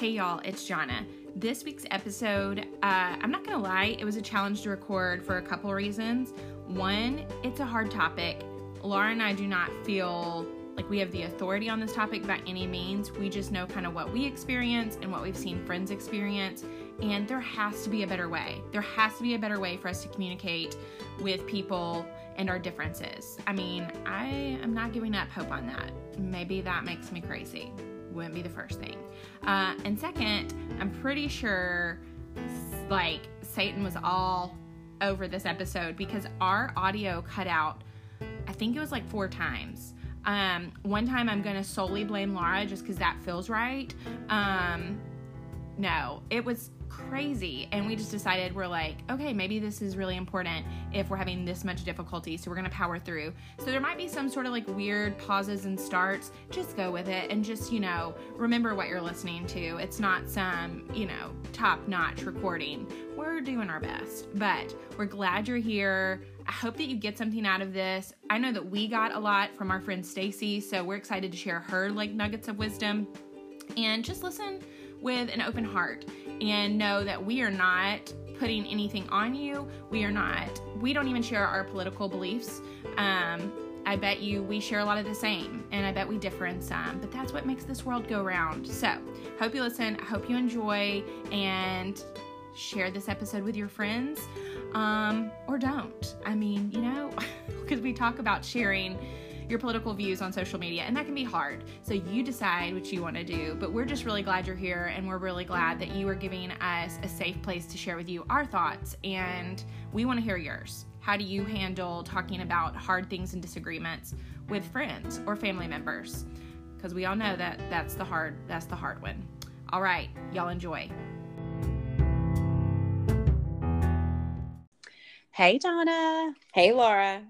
Hey y'all, it's Jonna. This week's episode, uh, I'm not gonna lie, it was a challenge to record for a couple reasons. One, it's a hard topic. Laura and I do not feel like we have the authority on this topic by any means. We just know kind of what we experience and what we've seen friends experience. And there has to be a better way. There has to be a better way for us to communicate with people and our differences. I mean, I am not giving up hope on that. Maybe that makes me crazy. Wouldn't be the first thing. Uh, and second, I'm pretty sure like Satan was all over this episode because our audio cut out, I think it was like four times. Um, one time I'm gonna solely blame Laura just because that feels right. Um, no, it was crazy. And we just decided we're like, okay, maybe this is really important if we're having this much difficulty. So we're going to power through. So there might be some sort of like weird pauses and starts. Just go with it and just, you know, remember what you're listening to. It's not some, you know, top notch recording. We're doing our best, but we're glad you're here. I hope that you get something out of this. I know that we got a lot from our friend Stacy, so we're excited to share her like nuggets of wisdom. And just listen with an open heart and know that we are not putting anything on you. We are not, we don't even share our political beliefs. Um, I bet you we share a lot of the same, and I bet we differ in some, but that's what makes this world go round. So, hope you listen, I hope you enjoy, and share this episode with your friends, um, or don't. I mean, you know, because we talk about sharing your political views on social media, and that can be hard. So you decide what you want to do. But we're just really glad you're here, and we're really glad that you are giving us a safe place to share with you our thoughts, and we want to hear yours. How do you handle talking about hard things and disagreements with friends or family members? Because we all know that that's the hard that's the hard one. All right, y'all enjoy. Hey, Donna. Hey, Laura.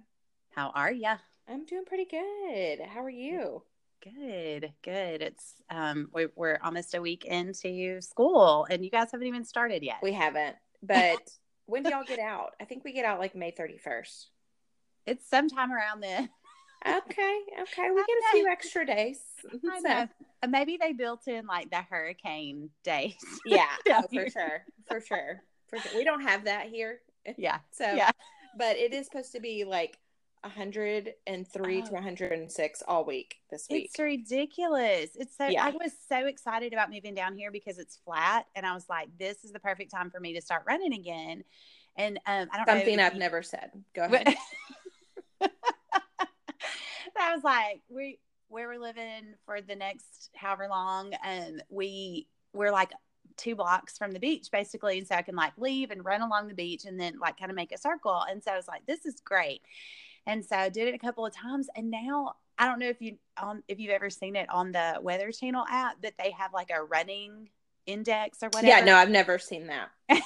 How are ya? I'm doing pretty good. How are you? Good, good. It's um, we, we're almost a week into school, and you guys haven't even started yet. We haven't, but when do y'all get out? I think we get out like May 31st. It's sometime around then. Okay, okay. We get a few extra days. I know. Uh, Maybe they built in like the hurricane days. Yeah, oh, for sure, for sure, for sure. We don't have that here. Yeah. So, yeah. but it is supposed to be like 103 Oh. to 106 all week this week. It's ridiculous. It's so Yeah. I was so excited about moving down here because it's flat, and I was like, "This is the perfect time for me to start running again." And um, I don't know Something I've you- never said. Go ahead. I was like, we where we're living for the next however long, and we we're like two blocks from the beach basically, and so I can like leave and run along the beach, and then like kind of make a circle. And so I was like, this is great. And so I did it a couple of times, and now I don't know if you on if you've ever seen it on the Weather Channel app, but they have like a running index or whatever. yeah, no, I've never seen that.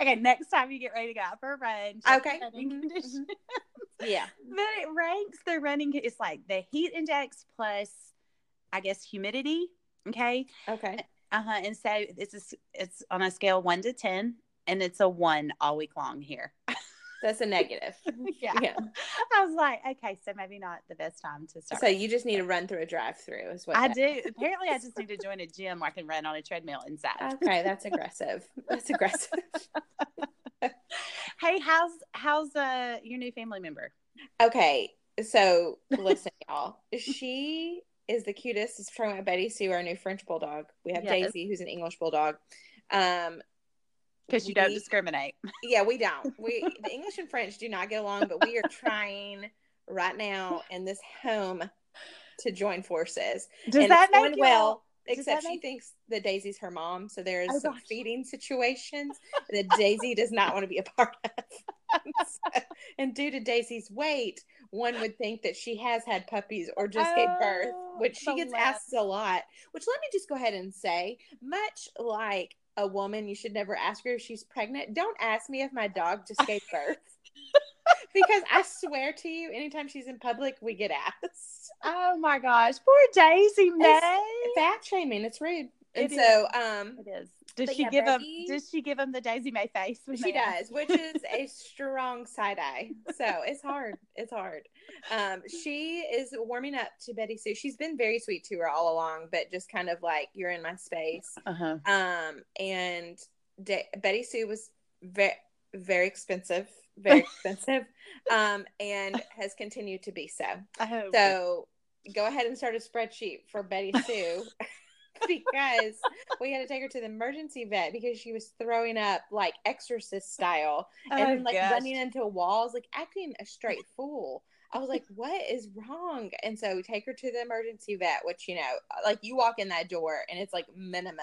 okay, next time you get ready to go out for a run, Okay. running Mhm, condition. Yeah. but it ranks the running. It's like the heat index plus, I guess, humidity. Okay. Okay. Uh huh. And so it's a, it's on a scale one to ten, and it's a one all week long here. That's a negative. yeah. Yeah. I was like, okay, so maybe not the best time to start. So you just need to run through a drive-through, is what I do. Apparently, I just need to join a gym where I can run on a treadmill inside. Okay, that's aggressive. That's aggressive. Hey, how's how's uh your new family member? Okay, so listen, y'all. She is the cutest. It's from Betty Sue, our new French bulldog. We have Yes. Daisy, who's an English bulldog. Um, Because you don't discriminate. yeah, we don't. We the English and French do not get along, but we are trying right now in this home to join forces. Does and that make well? Except that she thinks that Daisy's her mom, so there is Oh, some gosh. feeding situations that Daisy does not want to be a part of. So- and due to Daisy's weight, one would think that she has had puppies or just gave birth, Oh, which she gets asked a lot. Which let me just go ahead and say, much like a woman, you should never ask her if she's pregnant. Don't ask me if my dog just gave birth. because I swear to you, anytime she's in public, we get asked. Oh my gosh, poor Daisy May. Fat shaming, it's rude. And It is. so, um, It is. Does But she yeah, give Becky- him? Does she give him the Daisy May face? she they ask? does, which is a strong side eye. So it's hard. It's hard. Um, she is warming up to Betty Sue. She's been very sweet to her all along, but just kind of like you're in my space. Uh-huh. Um, and Da- Betty Sue was very, very expensive, very expensive, um, and has continued to be so. So go ahead and start a spreadsheet for Betty Sue because we had to take her to the emergency vet because she was throwing up like exorcist style oh, and like gosh. running into walls, like acting a straight fool. I was like, what is wrong? And so we take her to the emergency vet, which, you know, like you walk in that door and it's like minimum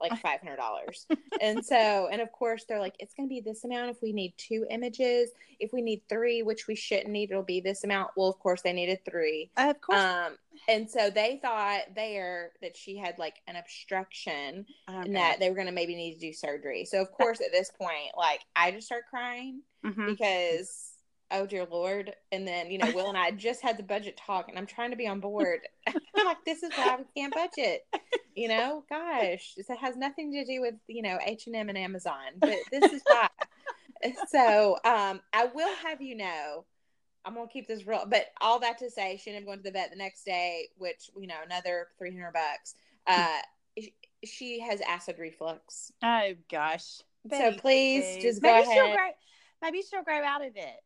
like $500. and so, and of course, they're like, it's going to be this amount if we need two images. If we need three, which we shouldn't need, it'll be this amount. Well, of course, they needed three. Of course. Um, and so they thought there that she had like an obstruction Oh, and that they were going to maybe need to do surgery. So, of course, at this point, like I just start crying Mhm. because oh dear lord. And then you know will and i just had the budget talk and i'm trying to be on board. I'm like this is why we can't budget. You know gosh it has nothing to do with you know h&m and amazon but this is why. So um i will have you know i'm gonna keep this real but all that to say she ended up going to the vet the next day which you know another 300 bucks. Uh she- she has acid reflux. Oh gosh. so Betty, please please. just go maybe ahead. She'll grow, maybe she'll grow out of it.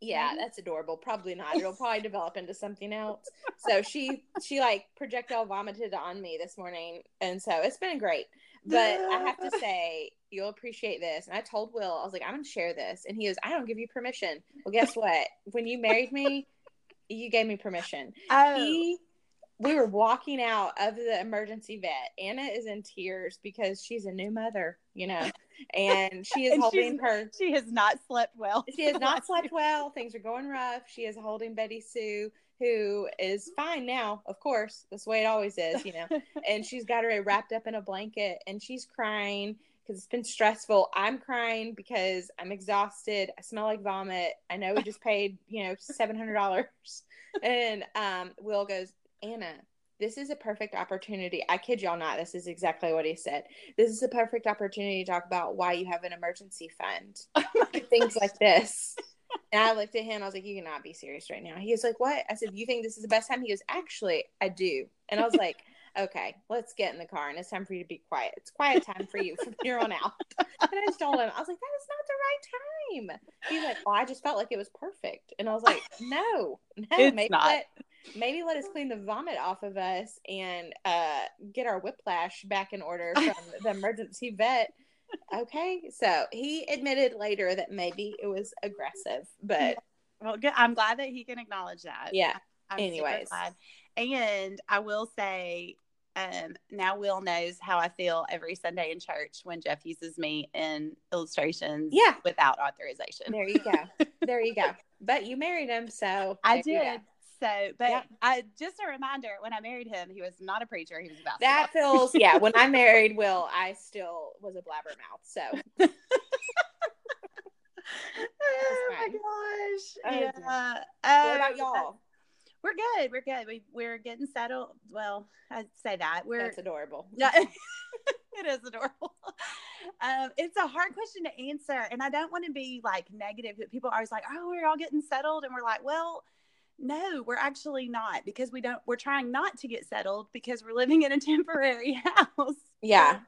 Yeah, that's adorable. Probably not. It'll probably develop into something else. So she she like projectile vomited on me this morning, and so it's been great. But I have to say, you'll appreciate this. And I told Will, I was like, I'm gonna share this, and he goes, I don't give you permission. Well, guess what? When you married me, you gave me permission. Oh, He, we were walking out of the emergency vet. Anna is in tears because she's a new mother, you know, and she is And holding her she has not slept well. she has not slept well. Things are going rough. She is holding Betty Sue, who is fine now, of course. That's the way it always is, you know. and she's got her wrapped up in a blanket and she's crying because it's been stressful. I'm crying because I'm exhausted. I smell like vomit. I know we just paid, you know, $700. And um, Will goes, Anna, this is a perfect opportunity. I kid y'all not. This is exactly what he said. This is a perfect opportunity to talk about why you have an emergency fund oh things like this. And I looked at him. I was like, "You cannot be serious right now." He was like, "What?" I said, "You think this is the best time?" He goes, "Actually, I do." And I was like, "Okay, let's get in the car, and it's time for you to be quiet. It's quiet time for you from here on out." And I just told him, I was like, "That is not the right time." He's like, "Well, I just felt like it was perfect," and I was like, "No, no, It's maybe not. let maybe let us clean the vomit off of us and uh, get our whiplash back in order from the emergency vet." Okay, so he admitted later that maybe it was aggressive, but Well, good. I'm glad that he can acknowledge that. yeah, I'm Anyways. And I will say, um, now Will knows how I feel every Sunday in church when Jeff uses me in illustrations Yeah. without authorization. there you go. there you go. But you married him, so I did. So, but Yeah. I just a reminder when I married him, he was not a preacher. He was a basketball. That feels yeah. When I married Will, I still was a blabbermouth. So oh my gosh. Oh, yeah. what Um, about y'all? We're good. We're good. We we're getting settled. Well, I'd say that. We're That's adorable. Yeah, it is adorable. Um, it's a hard question to answer, and I don't want to be like negative. But people are always like, "Oh, we're all getting settled," and we're like, "Well, no, we're actually not because we don't. We're trying not to get settled because we're living in a temporary house. Yeah.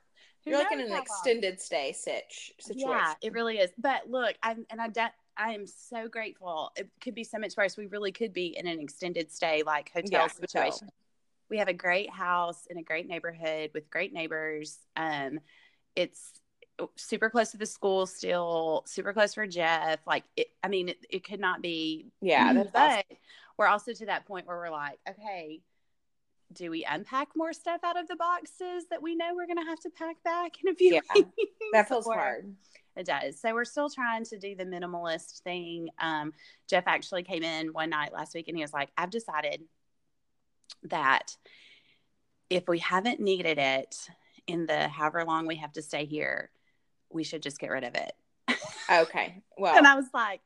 who You're like in an how long. extended stay sitch situation. Yeah, it really is. But look, I'm and I don't. I am so grateful. It could be so much worse. We really could be in an extended stay, like hotel Yeah, situation. We have a great house in a great neighborhood with great neighbors. Um, it's super close to the school still, super close for Jeff. Like, it, I mean, it, it could not be. Yeah, that's but awesome. We're also to that point where we're like, okay, do we unpack more stuff out of the boxes that we know we're going to have to pack back in a few Yeah, weeks? That feels Or- hard. It does. So we're still trying to do the minimalist thing. Um, Jeff actually came in one night last week and he was like, I've decided that if we haven't needed it in the however long we have to stay here, we should just get rid of it. Okay. Well, And I was like,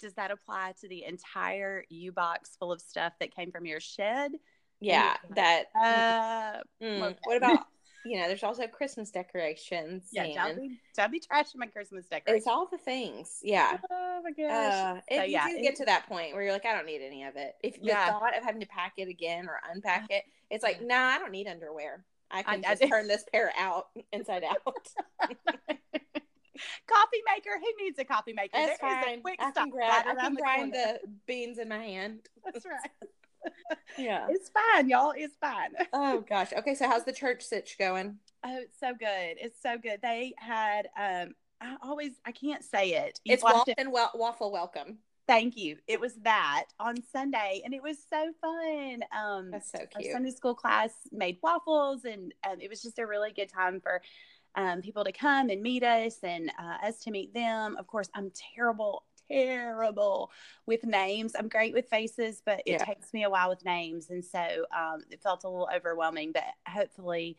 does that apply to the entire U box full of stuff that came from your shed? yeah, that. Uh, mm. What about you know, there's also Christmas decorations. Yeah, don't be, don't be trashing my Christmas decorations. it's all the things. Yeah. Oh my gosh. Uh, if So, you yeah, do it- get to that point where you're like, I don't need any of it. If the Yeah. thought of having to pack it again or unpack it, it's like, nah, I don't need underwear. I can I just do. turn this pair out inside out. coffee maker. Who needs a coffee maker? That's There fine. quick I stop can grab. right I can the grind corner. the beans in my hand. That's right. Yeah. It's fine, y'all. It's fine. Oh gosh. Okay, so how's the church sitch going? Oh, it's so good. It's so good. They had um I always I can't say it. You It's waffle and wa- waffle welcome. Thank you. It was that on Sunday and it was so fun. Um That's so our cute. Sunday school class made waffles and um, it was just a really good time for um, people to come and meet us and uh, us to meet them. Of course, I'm terrible, terrible with names. I'm great with faces, but it Yeah. takes me a while with names. And so um, it felt a little overwhelming, but hopefully,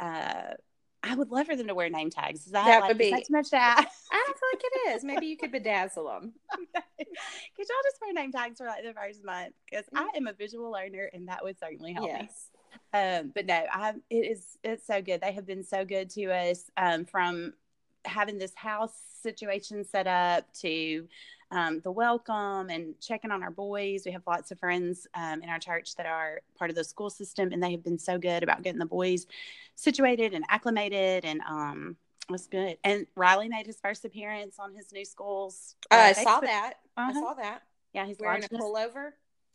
uh, I would love for them to wear name tags. Is that, That like, would is be- that too much to ask? I don't feel like it is. Maybe you could bedazzle them. Could y'all just wear name tags for like the first month? Because I am a visual learner, and that would certainly help. Yes. Um, but no, I it is it's so good. They have been so good to us um, from having this house situation set up to um, the welcome and checking on our boys. We have lots of friends um, in our church that are part of the school system, and they have been so good about getting the boys situated and acclimated, and um, it was good. And Riley made his first appearance on his new school's. Uh, I saw that. I Uh-huh. saw that. Yeah, he's Wearing a pullover.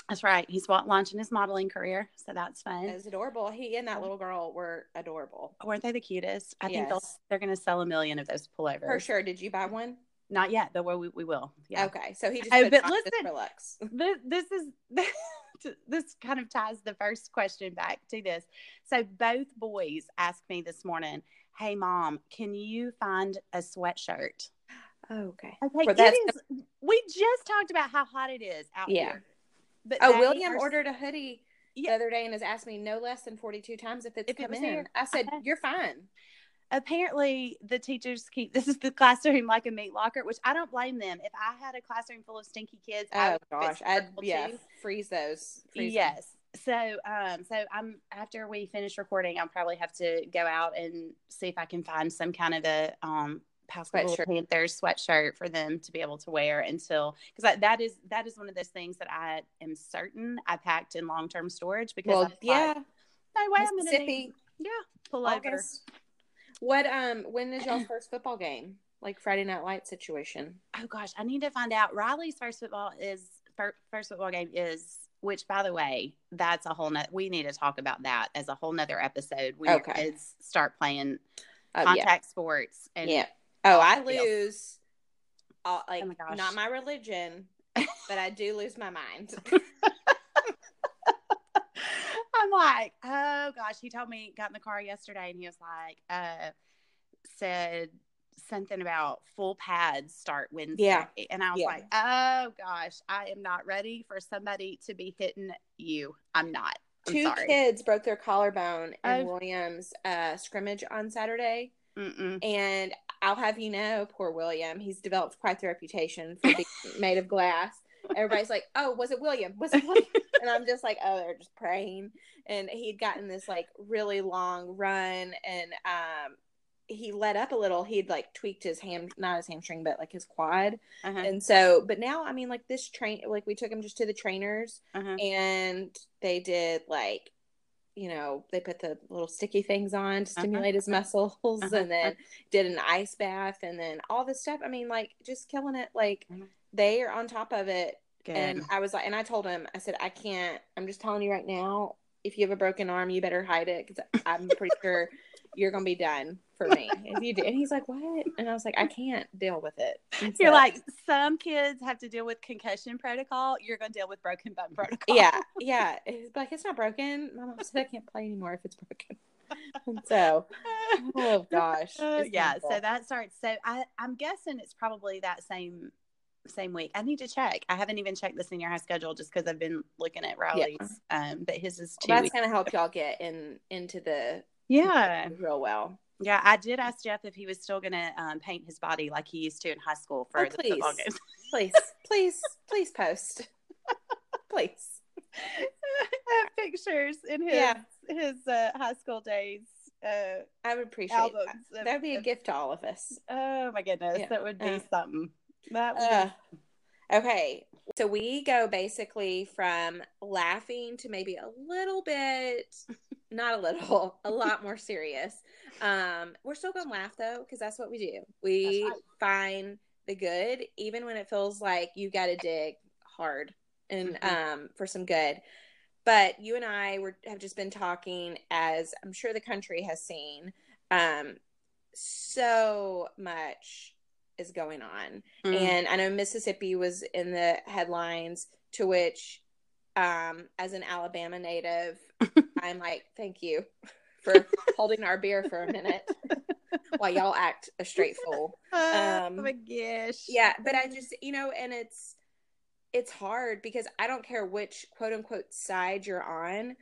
That's right. He's launching his modeling career, so that's fun. It was adorable. He and that little girl were adorable. Weren't they the cutest? I think they'll, they're going to sell a million of those pullovers. For sure. Did you buy one? Not yet, but we, we will. Yeah. Okay. So he just oh, put but listen. for looks. This, this is this kind of ties the first question back to this. So both boys asked me this morning, "Hey, mom, can you find a sweatshirt?" Okay. Okay, For it that- is. We just talked about how hot it is out Yeah. here. But Oh, William are- ordered a hoodie Yeah. the other day and has asked me no less than 42 times if it's If it come in. here. I said, Okay. you're fine. apparently the teachers keep this is the classroom like a meat locker, which I don't blame them. If I had a classroom full of stinky kids, I Oh, would gosh. I'd, yeah, too. freeze those. Freeze them. yes. So, um, so I'm after we finish recording, I'll probably have to go out and see if I can find some kind of a um Sweatshirt. Panthers sweatshirt for them to be able to wear until because that is that is one of those things that I am certain I packed in long term storage because Well, yeah. like, no way I'm gonna Mississippi, need yeah pull over. August. What, um, when is y'all's first football game? Like Friday Night Light situation? Oh gosh, I need to find out. Riley's first football is fir- first football game is which, by the way, that's a whole nother. We need to talk about that as a whole nother episode when Okay. your kids start playing Oh, yeah. contact sports. And yeah. Oh, I off the field. lose. all like Oh my not my religion, but I do lose my mind. I'm like, oh gosh. He told me got in the car yesterday and he was like, uh, said something about full pads start Wednesday. Yeah. And I was Yeah. like, oh gosh, I am not ready for somebody to be hitting you. I'm not. I'm Two sorry. kids broke their collarbone in Oh. Williams' uh, scrimmage on Saturday. Mm-mm. And I'll have you know, poor William, he's developed quite the reputation for being made of glass. Everybody's like, "Oh, was it William? Was it William?" and I'm just like, "Oh, they're just praying." And he'd gotten this like really long run, and um, he let up a little. He'd like tweaked his ham, not his hamstring, but like his quad. Uh-huh. And so, but now, I mean, like this train, like we took him just to the trainers, Uh-huh. and they did like you know they put the little sticky things on to Uh-huh. stimulate his muscles Uh-huh. and then did an ice bath and then all this stuff i mean like just killing it like Mhm. they are on top of it Good. and i was like and i told him i said i can't i'm just telling you right now if you have a broken arm you better hide it because i'm pretty sure you're gonna be done for me if you do and he's like what and i was like i can't deal with it And You're so- like some kids have to deal with concussion protocol. You're going to deal with broken bone protocol. yeah, yeah. It's like it's not broken. My mom said I can't play anymore if it's broken. And so, oh gosh, Uh, yeah. painful. So that starts. So I, I'm guessing it's probably that same same week. I need to check. I haven't even checked the senior high schedule just because I've been looking at Riley's. Um, but his is two. Well, that's weeks. gonna help y'all get in into the Yeah. real well. Yeah. I did ask Jeff if he was still going to um, paint his body like he used to in high school for Oh, the football please. Please, please, please post, please. Have pictures in his Yeah. his uh, high school days uh, I would appreciate albums. that. of- That would be a gift to all of us. Oh my goodness, Yeah. that would be Uh, something. That would Uh, be, okay. So we go basically from laughing to maybe a little bit, not a little, a lot more serious. Um, we're still gonna laugh though, because that's what we do. We right. find the good, even when it feels like you got to dig hard and Mhm. um for some good. But you and I were have just been talking, as I'm sure the country has seen. Um, so much is going on. Mm. And I know Mississippi was in the headlines, to which, um, as an Alabama native, I'm like, thank you for holding our beer for a minute while y'all act a straight fool. oh um, my gosh. Yeah, but I just, you know, and it's it's hard because I don't care which quote unquote side you're on.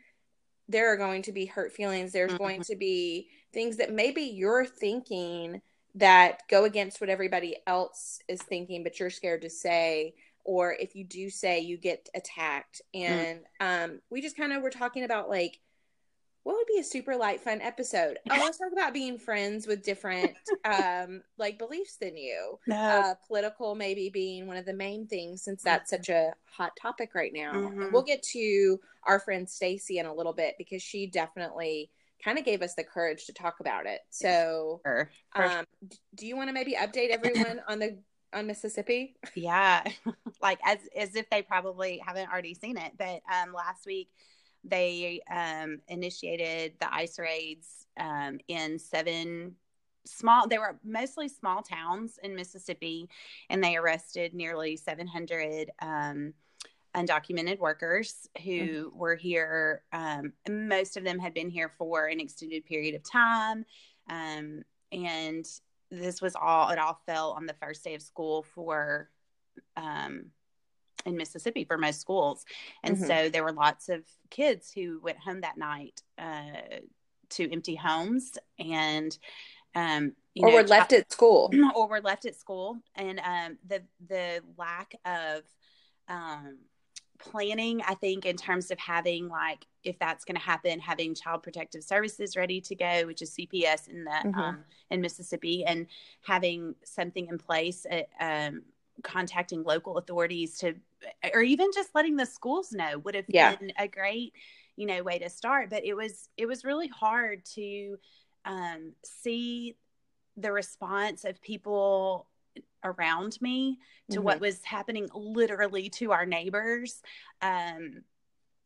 There are going to be hurt feelings. There's going to be things that maybe you're thinking that go against what everybody else is thinking, but you're scared to say. Or if you do say, you get attacked. And um, we just kind of were talking about like, what would be a super light fun episode? Oh, let's talk about being friends with different um like beliefs than you No. uh, political maybe being one of the main things since that's such a hot topic right now. Mhm. We'll get to our friend Stacy in a little bit because she definitely kind of gave us the courage to talk about it. So, Sure. Um, do you want to maybe update everyone on the on Mississippi? Yeah, like as as if they probably haven't already seen it. But um, last week they um, initiated the ice raids um, in seven small. They were mostly small towns in Mississippi, and they arrested nearly seven hundred. Um, undocumented workers who were here um, most of them had been here for an extended period of time um, and this was all it all fell on the first day of school for um in Mississippi for most schools. And Mhm. so there were lots of kids who went home that night uh to empty homes and um you or know, were left at school? or were left at school and um the the lack of um planning i think in terms of having like if that's going to happen having child protective services ready to go which is cps in the Mhm. um in mississippi and having something in place uh, um contacting local authorities to or even just letting the schools know would have Yeah. been a great you know way to start but it was it was really hard to um see the response of people around me to Mhm. what was happening literally to our neighbors um,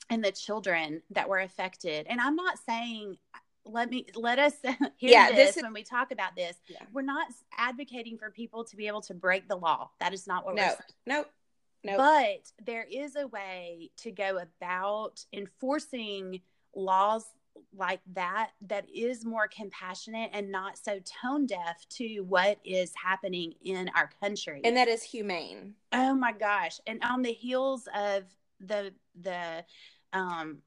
and the children that were affected. And I'm not saying let me let us hear Yeah, this, this is- when we talk about this. Yeah. We're not advocating for people to be able to break the law. That is not what we're No, saying. no, no. But there is a way to go about enforcing laws like that that is more compassionate and not so tone deaf to what is happening in our country. and that is humane. oh my gosh. And on the heels of the the um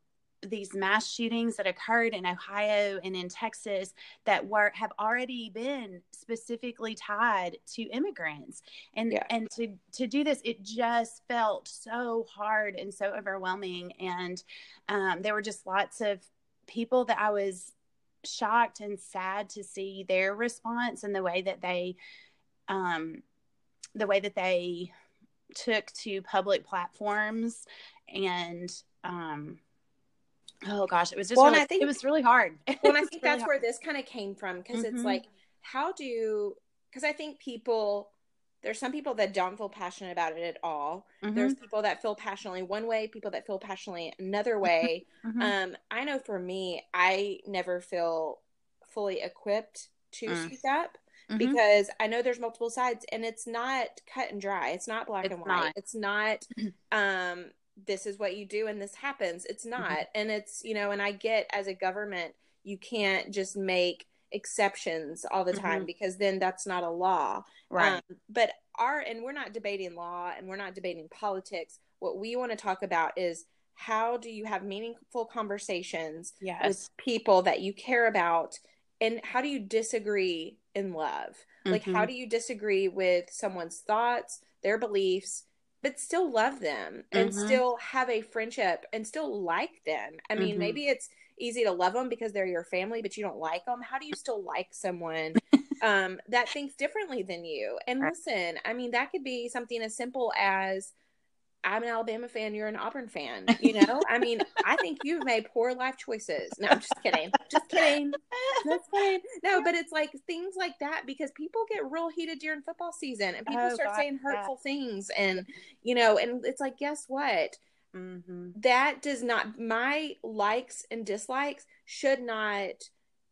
these mass shootings that occurred in Ohio and in Texas that were have already been specifically tied to immigrants and Yeah. and to to do this it just felt so hard and so overwhelming and um, there were just lots of people that I was shocked and sad to see their response and the way that they um the way that they took to public platforms and um oh gosh it was just Well, really, I think- it was really hard well, and I think really that's where this kind of came from because it's Mhm. like, how do? Because I think people, there's some people that don't feel passionate about it at all. hard. There's people that feel passionately one way, people that feel passionately another way. Mhm, mhm. um, I know for me, I never feel fully equipped to Mm. speak up Mhm. because I know there's multiple sides and it's not cut and dry. It's not black It's and white. not. It's not um this is what you do and this happens. It's Mm-hmm. not. And it's, you know, and I get as a government, you can't just make exceptions all the time Mhm. because then that's not a law. right Um, but our and we're not debating law and we're not debating politics. What we want to talk about is how do you have meaningful conversations yes with people that you care about and how do you disagree in love like Mhm. how do you disagree with someone's thoughts their beliefs but still love them and Mhm. still have a friendship and still like them i mean Mhm. maybe it's easy to love them because they're your family, but you don't like them. How do you still like someone um, that thinks differently than you? And listen, I mean, that could be something as simple as I'm an Alabama fan, you're an Auburn fan. You know, I mean, I think you've made poor life choices. No, I'm just kidding. Just kidding. Just kidding. No, but it's like things like that because people get real heated during football season and people Oh, start God, saying hurtful things. And, you know, and it's like, guess what? hmm that does not my likes and dislikes should not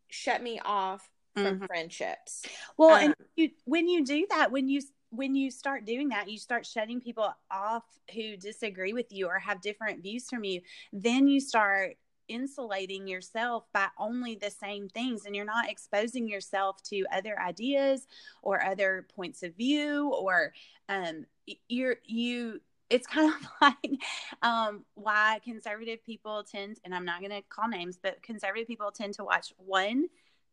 shut me off from Mhm. friendships Well, Um, and you, when you do that, when you when you start doing that, you start shutting people off who disagree with you or have different views from you. Then you start insulating yourself by only the same things and you're not exposing yourself to other ideas or other points of view or um you're you it's kind of like um why conservative people tend and I'm not going to call names but conservative people tend to watch one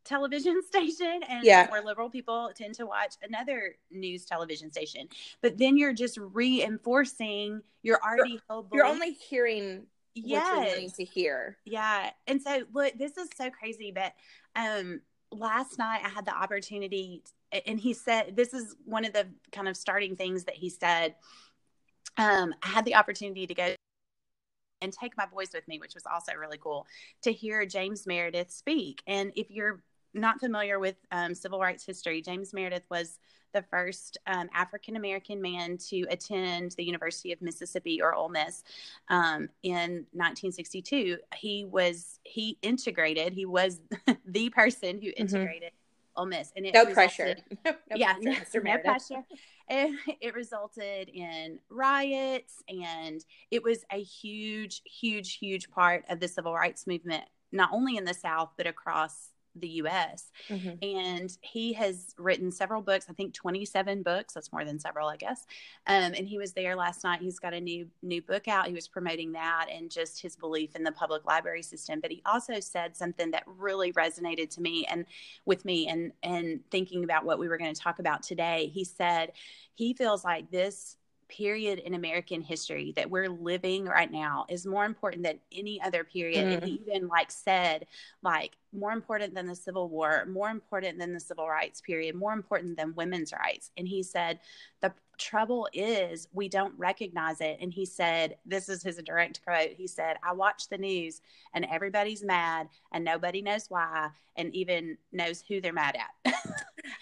television station and Yeah. where liberal people tend to watch another news television station. But then you're just reinforcing your already held you're only hearing what you're wanting yes. to hear. Yeah. And so look this is so crazy but um last night i had the opportunity and he said this is one of the kind of starting things that he said um i had the opportunity to go and take my boys with me which was also really cool to hear james meredith speak. And if you're not familiar with um, civil rights history james meredith was the first um, African American man to attend the University of Mississippi or Ole Miss um, in 1962. He was he integrated. He was the person who integrated Ole Miss, and it no resulted- pressure no yeah, pressure, Mr. no pressure. It, it resulted in riots, and it was a huge, huge, huge part of the civil rights movement, not only in the South but across the U.S. Mhm. And he has written several books. I think twenty-seven books. That's more than several, I guess. Um, and he was there last night. He's got a new new book out. He was promoting that and just his belief in the public library system. But he also said something that really resonated to me and with me and and thinking about what we were going to talk about today. He said he feels like this period in American history that we're living right now is more important than any other period. And he even like said, like, more important than the Civil War, more important than the civil rights period, more important than women's rights. And he said, the trouble is we don't recognize it. And he said, this is his direct quote. He said, I watch the news and everybody's mad and nobody knows why and even knows who they're mad at.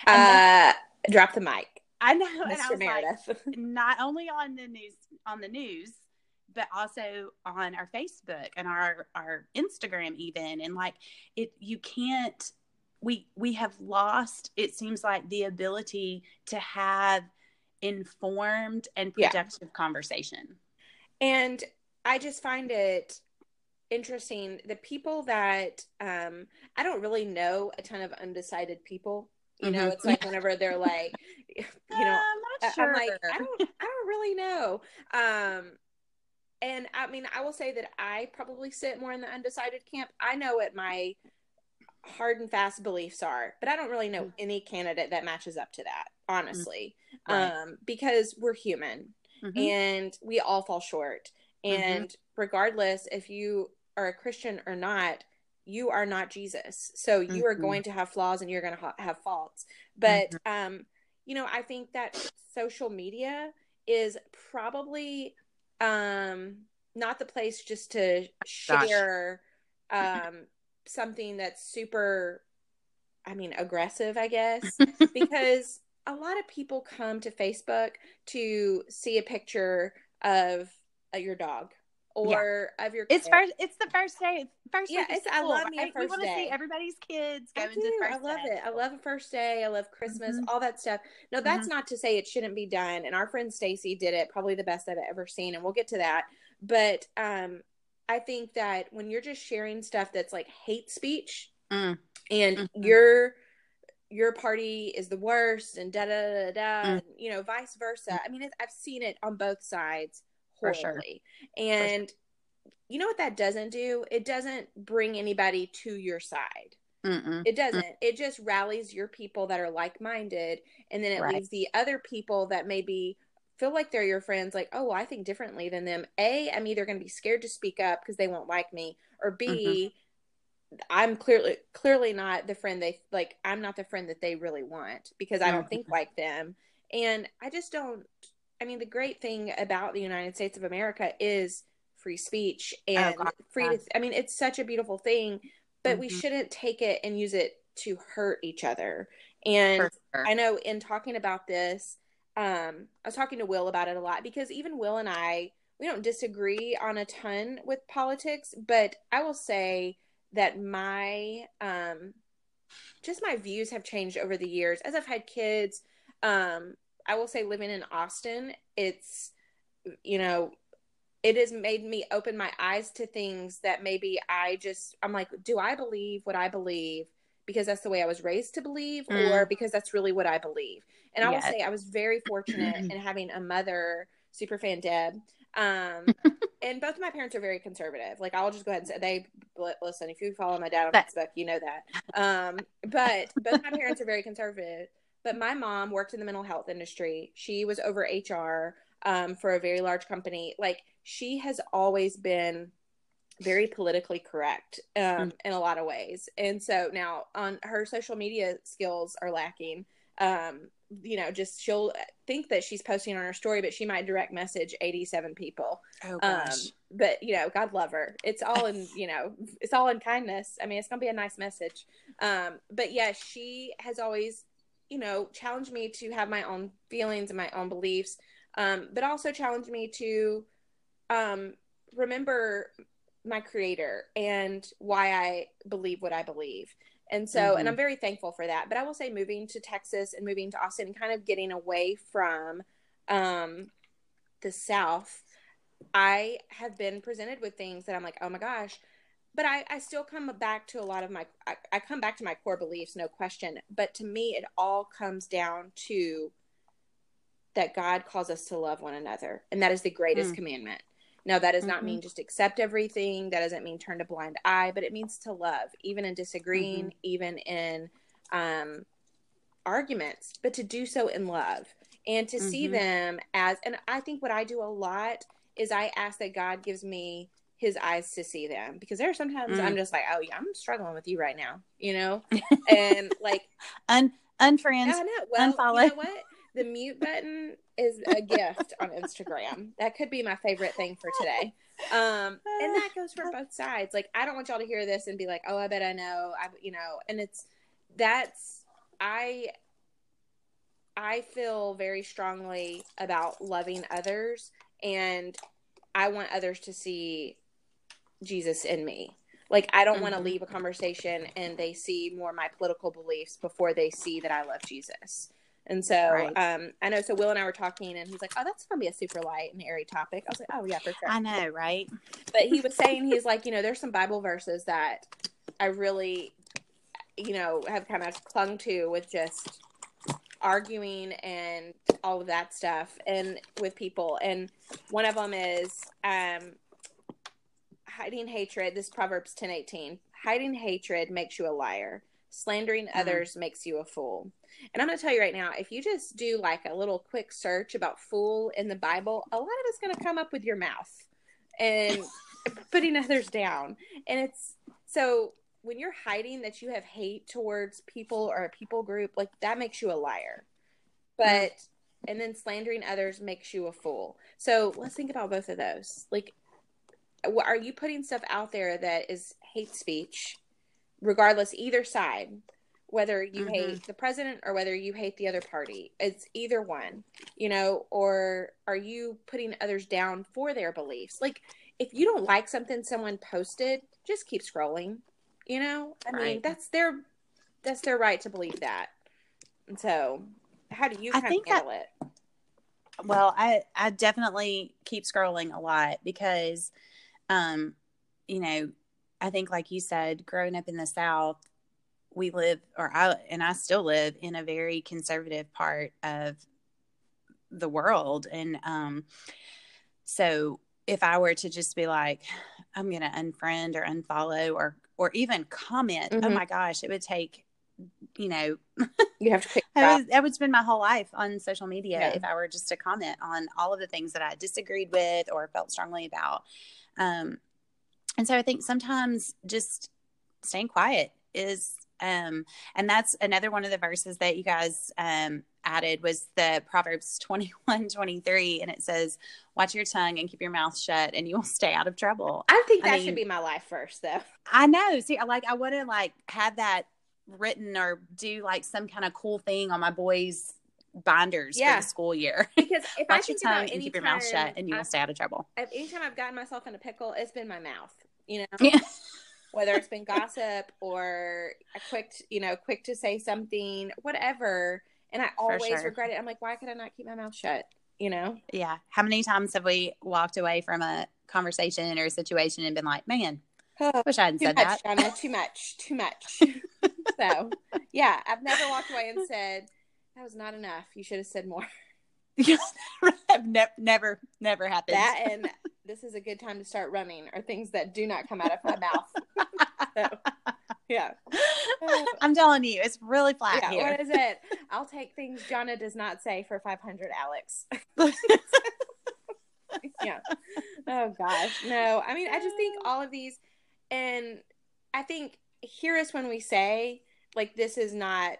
Uh drop the mic I know. And I mr was like, not only on the news on the news but also on our facebook and our our instagram even and like it you can't we we have lost it seems like the ability to have informed and Yeah. productive conversation And I just find it interesting the people that um I don't really know a ton of undecided people. You know, Mhm. it's like whenever they're like you know, i'm not sure I'm like I don't I don't really know. Um and I mean I will say that I probably sit more in the undecided camp. I know what my hard and fast beliefs are, but I don't really know any candidate that matches up to that, honestly. Right. Um because we're human Mhm. and we all fall short. And regardless if you are a Christian or not, you are not Jesus. So you are Mhm. going to have flaws and you're going to ha- have faults. But um you know, I think that social media is probably um not the place just to share um something that's super I mean aggressive, I guess because a lot of people come to Facebook to see a picture of uh, your dog or of your it's first it's the first day first Yeah, it's- I love me a first we want to see everybody's kids I going to do. first I love day. it. I love a first day. I love Christmas, Mhm. all that stuff. No, that's not to say it shouldn't be done. And our friend Stacy did it, probably the best I've ever seen, and we'll get to that. But um, I think that when you're just sharing stuff that's like hate speech, Mm. and Mhm. your your party is the worst, and da da da da, Mm. and, you know, vice versa. I mean, I've seen it on both sides For sure. and you know what that doesn't do? It doesn't bring anybody to your side. Mm-mm. It doesn't. It just rallies your people that are like minded, and then it Right. leaves the other people that maybe feel like they're your friends, like, oh, I think differently than them. A, I'm either going to be scared to speak up because they won't like me, or B, mm-hmm. I'm clearly clearly not the friend they like I'm not the friend that they really want because I don't think like them. And I just don't I mean the great thing about the United States of America is free speech and Oh, God, free to I mean it's such a beautiful thing, but we Mhm. shouldn't take it and use it to hurt each other. And sure. I know in talking about this, um, I was talking to Will about it a lot because even Will and I, we don't disagree on a ton with politics, but I will say that my um just my views have changed over the years as I've had kids. Um, I will say living in Austin, it's you know, it has made me open my eyes to things that maybe I just I'm like, do I believe what I believe because that's the way I was raised to believe Mm. or because that's really what I believe? And I will say I was very fortunate in having a mother, super fan Deb. Um, and both of my parents are very conservative. Like I'll just go ahead and say they listen. If you follow my dad on Facebook, you know that. Um, but both my parents are very conservative. But my mom worked in the mental health industry. She was over HR um, for a very large company. Like she has always been very politically correct um, in a lot of ways. And so now on her social media skills are lacking. Um, you know, just she'll think that she's posting on her story, but she might direct message 87 people. oh Um, gosh. but you know, God love her. It's all in, you know, it's all in kindness. I mean, it's gonna be a nice message. Um, but yeah, she has always, you know, challenged me to have my own feelings and my own beliefs. Um, but also challenged me to um remember my creator and why I believe what I believe. And so, and Mhm. I'm very thankful for that. But I will say moving to Texas and moving to Austin and kind of getting away from um the South, I have been presented with things that I'm like, oh my gosh. But I, I still come back to a lot of my, I, I come back to my core beliefs, no question. But to me, it all comes down to that God calls us to love one another. And that is the greatest Mm. commandment. Now, that does not Mhm. mean just accept everything. That doesn't mean turn a blind eye, but it means to love, even in disagreeing, even in um, arguments, but to do so in love and to see Mhm. them as, and I think what I do a lot is I ask that God gives me his eyes to see them because there are sometimes Mm. I'm just like, oh yeah, I'm struggling with you right now, you know, and like Un unfriends. I know. Well, unfollow. you know what? The mute button is a gift on Instagram. That could be my favorite thing for today. Um, and that goes for both sides. Like, I don't want y'all to hear this and be like, "Oh, I bet I know." I, you know, and it's that's I. I feel very strongly about loving others, and I want others to see Jesus in me. Like, I don't want to leave a conversation and they see more my political beliefs before they see that I love Jesus. And so, Right. um, I know. So Will and I were talking, and he's like, "Oh, that's gonna be a super light and airy topic." I was like, "Oh yeah, for sure." I know, right? but he was saying he's like, you know, there's some Bible verses that I really, you know, have kind of clung to with just arguing and all of that stuff and with people. And one of them is um hiding hatred. This Proverbs ten eighteen. Hiding hatred makes you a liar. Slandering Mm. others makes you a fool. And I'm going to tell you right now, if you just do like a little quick search about fool in the Bible, a lot of it's going to come up with your mouth and putting others down. And it's so when you're hiding that you have hate towards people or a people group, like that makes you a liar. But and then slandering others makes you a fool. So let's think about both of those. Like, are you putting stuff out there that is hate speech, regardless either side, whether you Mhm. hate the president or whether you hate the other party? It's either one, you know. Or are you putting others down for their beliefs? Like, if you don't like something someone posted, just keep scrolling. You know, I mean, that's their that's their right to believe that. And so, how do you I think of that- handle it? Well, I I definitely keep scrolling a lot because, um, you know, I think like you said, growing up in the South, we live, or I and I still live in a very conservative part of the world, and um, so if I were to just be like, I'm going to unfriend or unfollow or or even comment, oh Mhm. my gosh, it would take, you know, You have to pick. I would, I would spend my whole life on social media Yeah. if I were just to comment on all of the things that I disagreed with or felt strongly about. Um, and so I think sometimes just staying quiet is um and that's another one of the verses that you guys um added was the proverbs 21 23 and it says watch your tongue and keep your mouth shut and you will stay out of trouble I think I that mean- should be my life first, though. i know see I like i want to like have that written or do like some kind of cool thing on my boys binders Yeah. for the school year Because if I watch your think about tongue and keep your mouth shut and you will stay out of trouble anytime I've gotten myself in a pickle, it's been my mouth. You know, yeah whether it's been gossip or a quick, you know, quick to say something, whatever. And I always sure. regret it. I'm like, why could I not keep my mouth shut? You know? yeah how many times have we walked away from a conversation or a situation and been like man wish i hadn't said much, that Donna. Too much. Too much. so, yeah, I've never walked away and said that was not enough. You should have said more. ne- never, never happened. That and this is a good time to start running, are things that do not come out of my mouth. so, yeah. I'm telling you, it's really flat yeah. here. What is it? I'll take things Jonna does not say for 500, Alex. yeah. Oh gosh. No, I mean, I just think all of these, and I think hear us when we say like this is not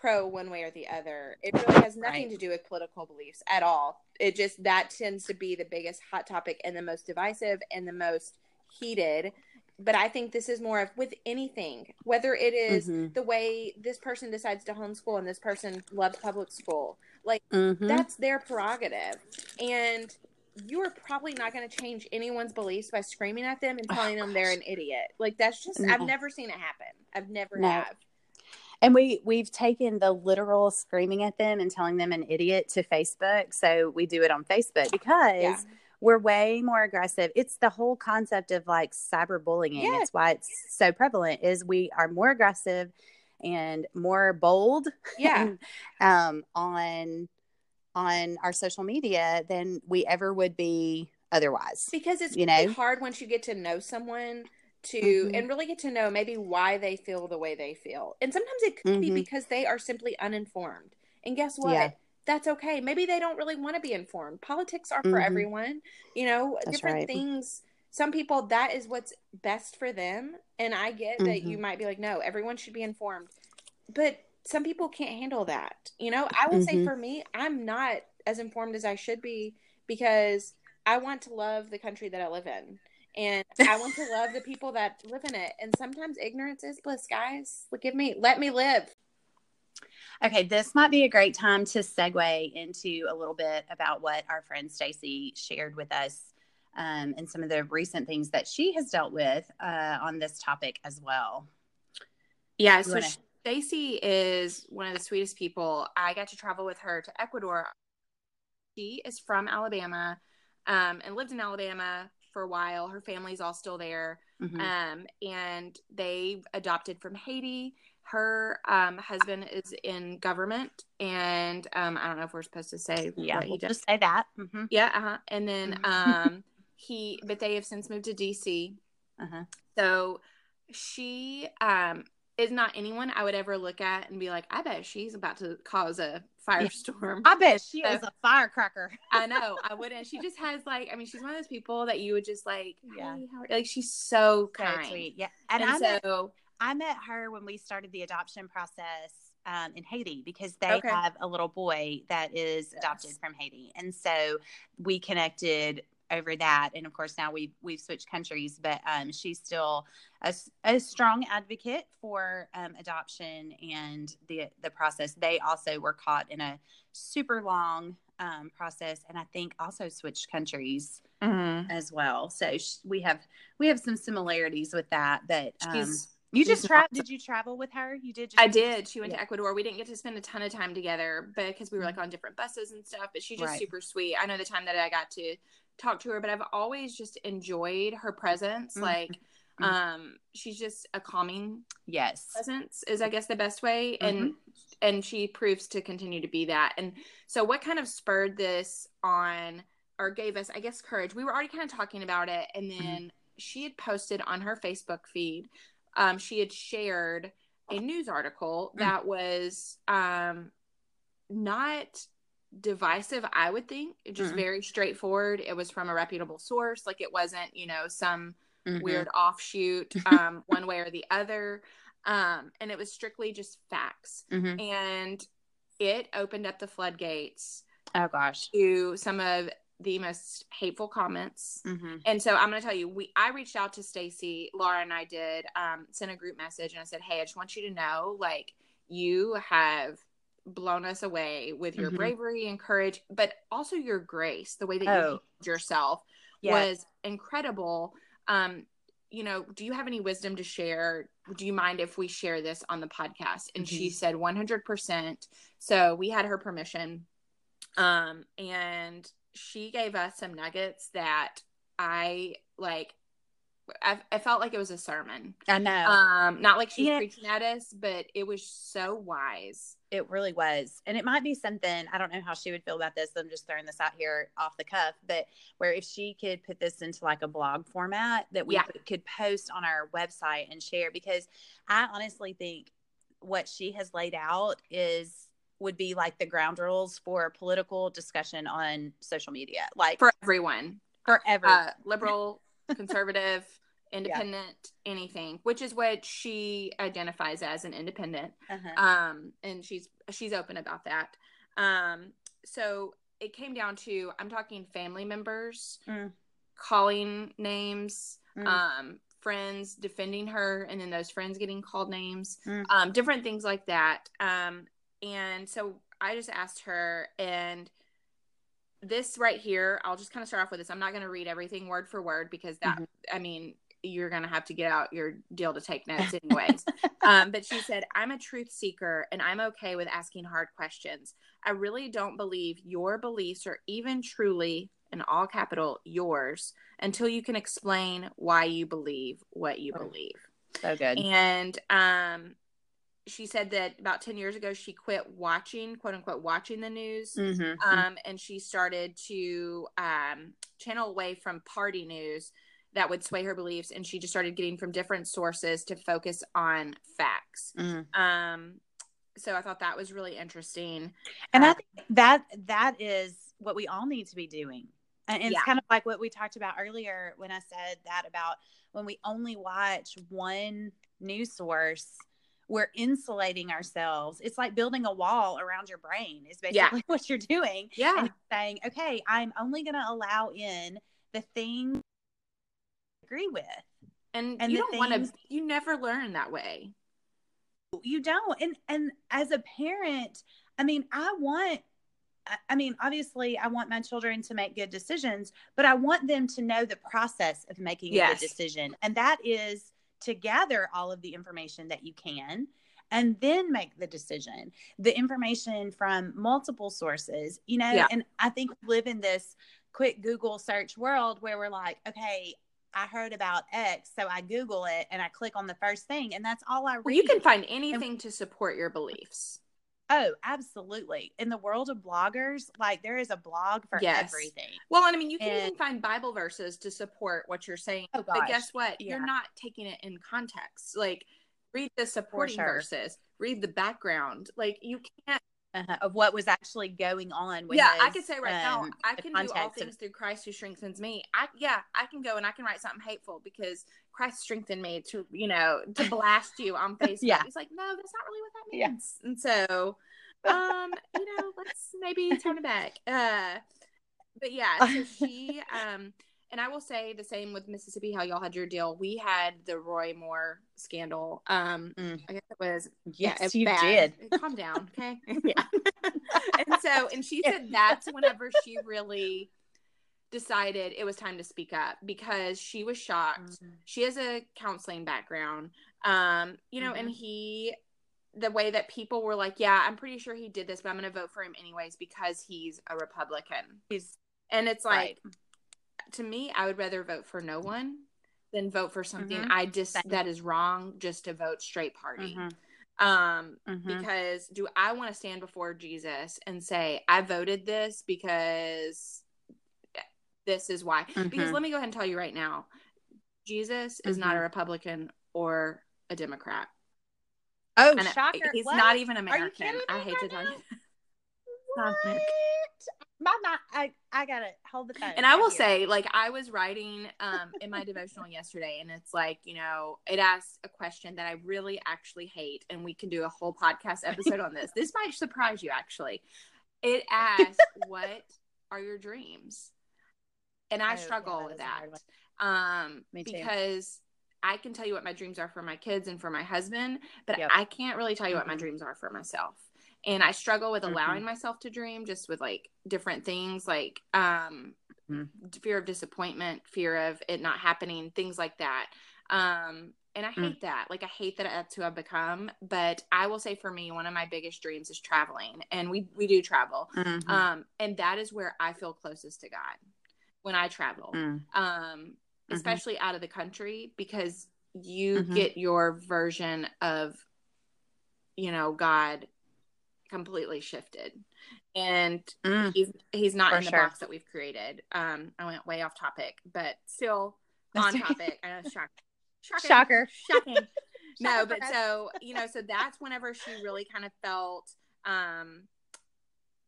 pro one way or the other. It really has nothing Right. to do with political beliefs at all. It just that tends to be the biggest hot topic and the most divisive and the most heated. But I think this is more of with anything, whether it is Mhm. the way this person decides to homeschool and this person loves public school. Like Mhm. that's their prerogative. And you are probably not going to change anyone's beliefs by screaming at them and Oh, telling them they're an idiot. Like that's just No. I've never seen it happen. I've never No. have. And we we've taken the literal screaming at them and telling them an idiot to Facebook. So we do it on Facebook because Yeah. we're way more aggressive. It's the whole concept of like cyberbullying. Yes. It's why it's so prevalent. Is we are more aggressive and more bold Yeah. um, on on our social media than we ever would be otherwise. because it's You know? hard once you get to know someone to Mhm. and really get to know maybe why they feel the way they feel. And sometimes it could be Mhm. because they are simply uninformed. And guess what? Yeah. That's okay. Maybe they don't really want to be informed. Politics are for Mhm. everyone. You know, That's different right. things. Some people that is what's best for them. And I get that you Mhm. might be like, no, everyone should be informed. But some people can't handle that. You know, I will say Mhm. for me, I'm not as informed as I should be because I want to love the country that I live in. And I want to love the people that live in it. And sometimes ignorance is bliss, guys. Look at me. Let me live. Okay, this might be a great time to segue into a little bit about what our friend Stacy shared with us um, and some of the recent things that she has dealt with uh, on this topic as well. Yeah, You so wanna- Stacy is one of the sweetest people. I got to travel with her to Ecuador. She is from Alabama um, and lived in Alabama for a while. Her family's all still there. Mhm. Um, and they adopted from Haiti. Her um, husband is in government, and um, I don't know if we're supposed to say yeah, we'll just say that. hmm Yeah, uh-huh. and then Mhm. um, he, but they have since moved to DC. Uh-huh. So she um is not anyone I would ever look at and be like, I bet she's about to cause a firestorm. I bet she So- is a firecracker. I know I wouldn't. She just has like, I mean, she's one of those people that you would just like, Yeah. hey, like she's so So kind. sweet. Yeah. And, And, I, met, so I met her when we started the adoption process um, in Haiti because they Okay. have a little boy that is adopted Yes. from Haiti. And so we connected over that. And of course, now we've, we've switched countries, but um, she's still a strong advocate for um, adoption and the, the process. They also were caught in a super long um, process and I think also switched countries Mhm. as well. So sh- we have we have some similarities with that. But um, you just tra- awesome. did you travel with her? You did. Just- I did. She went Yeah. to Ecuador. We didn't get to spend a ton of time together because we were like on different buses and stuff. But she's just Right. super sweet. I know the time that I got to talk to her, but I've always just enjoyed her presence. Mhm. Like, Mhm. um, she's just a calming Yes. presence is I guess the best way Mm-hmm. and and she proves to continue to be that and so what kind of spurred this on or gave us I guess courage we were already kind of talking about it and Mm-hmm. then she had posted on her Facebook feed um she had shared a news article Mm. that was um not divisive i would think just Mm-mm. very straightforward it was from a reputable source like it wasn't you know some Mhm. weird offshoot, um, one way or the other. Um, and it was strictly just facts. Mhm. And it opened up the floodgates Oh gosh. to some of the most hateful comments. Mhm. And so I'm going to tell you, we I reached out to Stacy, Laura and I did, um, sent a group message and I said, "Hey, I just want you to know, like, you have blown us away with your Mhm. bravery and courage, but also your grace, the way that you Oh. handled yourself was incredible. Um, you know, do you have any wisdom to share? Do you mind if we share this on the podcast? And she Mhm. said 100%. So we had her permission. Um, and she gave us some nuggets that I like. I, I felt like it was a sermon. I know. Um, not like she was Yeah. preaching at us, but it was so wise. It really was. And it might be something, I don't know how she would feel about this. I'm just throwing this out here off the cuff, but where if she could put this into like a blog format that we Yeah. could- post on our website and share, because I honestly think what she has laid out is would be like the ground rules for political discussion on social media, like For everyone. forever. uh, liberal, conservative, independent, anything, which is what she identifies as an independent. uh-huh. Um, and she's she's open about that. Um, so it came down to I'm talking family members Mm. calling names, Mm. um, friends defending her, and then those friends getting called names, Mm. um, different things like that. Um, and so I just asked her, and this right here, I'll just kind of start off with this. I'm not going to read everything word for word because that, Mhm. I mean, you're going to have to get out your deal to take notes anyways. um, but she said, I'm a truth seeker and I'm okay with asking hard questions. I really don't believe your beliefs are even truly, in all capital, yours until you can explain why you believe what you believe. so good. And um, she said that about 10 years ago, she quit watching, quote unquote, watching the news. Mhm. Um, and she started to um, channel away from party news that would sway her beliefs. And she just started getting from different sources to focus on facts. Mhm. Um, so I thought that was really interesting. And I Uh, think that that is what we all need to be doing. And it's Yeah. kind of like what we talked about earlier when I said that about when we only watch one news source, we're insulating ourselves. It's like building a wall around your brain, is basically Yeah. what you're doing. Yeah. And saying, okay, I'm only going to allow in the things I agree with. And, and you don't want to, you never learn that way. you don't and and as a parent i mean i want I- i mean obviously i want my children to make good decisions but i want them to know the process of making a good decision and that is to gather all of the information that you can and then make the decision the information from multiple sources you know Yeah. and i think we live in this quick google search world where we're like okay I heard about X, so I Google it and I click on the first thing, and that's all I read. Well, you can find anything to support your beliefs. Oh, absolutely. In the world of bloggers, like there is a blog for Yes. everything. Well, and I mean, you can And- even find Bible verses to support what you're saying. Oh, But gosh. guess what? You're not taking it in context. Like, read the supporting sure. verses, read the background. Like, you can't. Uh-huh, of what was actually going on. With yeah, I his, could say right now, um, I can do all context of- things through Christ who strengthens me. I yeah, I can go and I can write something hateful because Christ strengthened me to you know to blast you on Facebook. Yeah. He's like, no, that's not really what that Yeah. means. And so, um, you know, let's maybe turn it back. Uh, but yeah, so she um and I will say the same with Mississippi, how y'all had your deal. We had the Roy Moore scandal. Um, Mm. I guess it was Yes, it's you bad. did. Calm down, okay? yeah. and so, and she said that's whenever she really decided it was time to speak up because she was shocked. Mm-hmm. She has a counseling background, um, you know, and he, the way that people were like, yeah, I'm pretty sure he did this, but I'm going to vote for him anyways because he's a Republican. He's And it's like, right. To me, I would rather vote for no one than vote for something Mhm. I just Same. that is wrong just to vote straight party. Mhm, Um, mhm. because do I want to stand before Jesus and say I voted this because this is why? Because Mhm. let me go ahead and tell you right now, Jesus is not a Republican or a Democrat. Oh, And shocker! he's What? not even American. I hate right to tell now? you. Cosmic. My, my, I, I gotta hold the phone. And I will here. say, like, I was writing um, in my devotional yesterday, and it's like, you know, it asks a question that I really actually hate, and we can do a whole podcast episode on this. This might surprise you, actually. It asks, What are your dreams? And I Oh, yeah, struggle that with is a hard that. Um, Me too. because I can tell you what my dreams are for my kids and for my husband, but Yep. I can't really tell you what my Mhm. dreams are for myself. And I struggle with allowing myself to dream just with like different things like um Mhm. fear of disappointment, fear of it not happening, things like that. Um and I Mm. hate that. Like I hate that that's who I've become. But I will say for me, one of my biggest dreams is traveling. And we we do travel. Mhm. Um, and that is where I feel closest to God when I travel Mm. um, especially out of the country because you Mhm. get your version of you know god completely shifted and Mm. he's he's not in the sure. box that we've created um i went way off topic but still on topic i know shock shocking Shocker. shocking no but so you know so that's whenever she really kind of felt um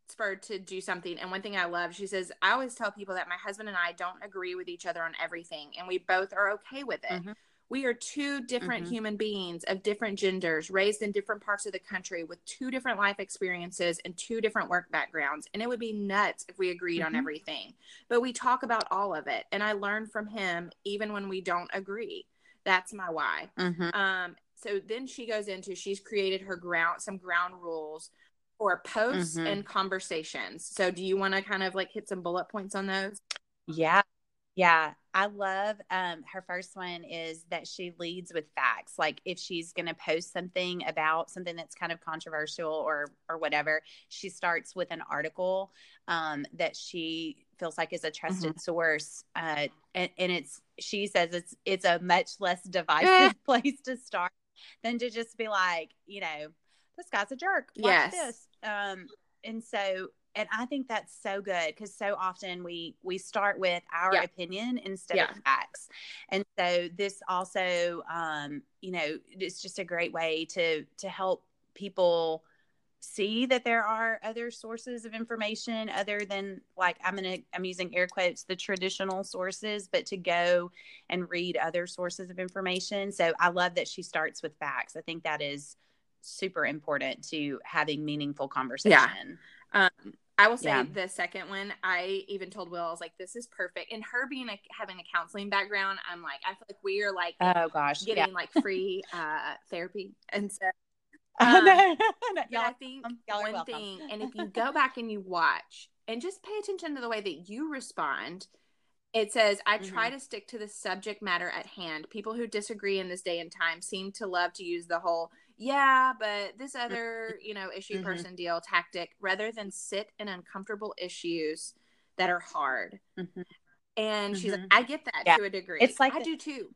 spurred to do something and one thing i love she says i always tell people that my husband and i don't agree with each other on everything and we both are okay with it Mhm. We are two different Mhm. human beings of different genders raised in different parts of the country with two different life experiences and two different work backgrounds and it would be nuts if we agreed on Mhm. everything but we talk about all of it and i learn from him even when we don't agree that's my why Mhm. um, so then she goes into she's created her ground some ground rules for posts Mhm. and conversations. So do you want to kind of like hit some bullet points on those? Yeah. Yeah. I love um her first one is that she leads with facts. Like if she's gonna post something about something that's kind of controversial or or whatever, she starts with an article um that she feels like is a trusted source. Uh and, and it's she says it's it's a much less divisive place to start than to just be like, you know, this guy's a jerk. Watch Yes. this. Um and so and I think that's so good because so often we we start with our Yeah. opinion instead Yeah. of facts, and so this also, um, you know, it's just a great way to to help people see that there are other sources of information other than like I'm gonna I'm using air quotes the traditional sources, but to go and read other sources of information. So I love that she starts with facts. I think that is super important to having meaningful conversation. Um, I will say Yeah. the second one, I even told Will, I was like, this is perfect. And her being a, having a counseling background, I'm like, I feel like we are like Oh gosh, getting yeah. like free uh, therapy. And so Um, no, no, y'all- I think welcome. Y'all are one welcome. thing, and if you go back and you watch and just pay attention to the way that you respond, it says, I try Mm-hmm. to stick to the subject matter at hand. People who disagree in this day and time seem to love to use the whole, yeah, but this other, you know, issue Mhm. person deal tactic rather than sit in uncomfortable issues that are hard. Mhm. And she's like, I get that Yeah. to a degree. It's like I the- do too.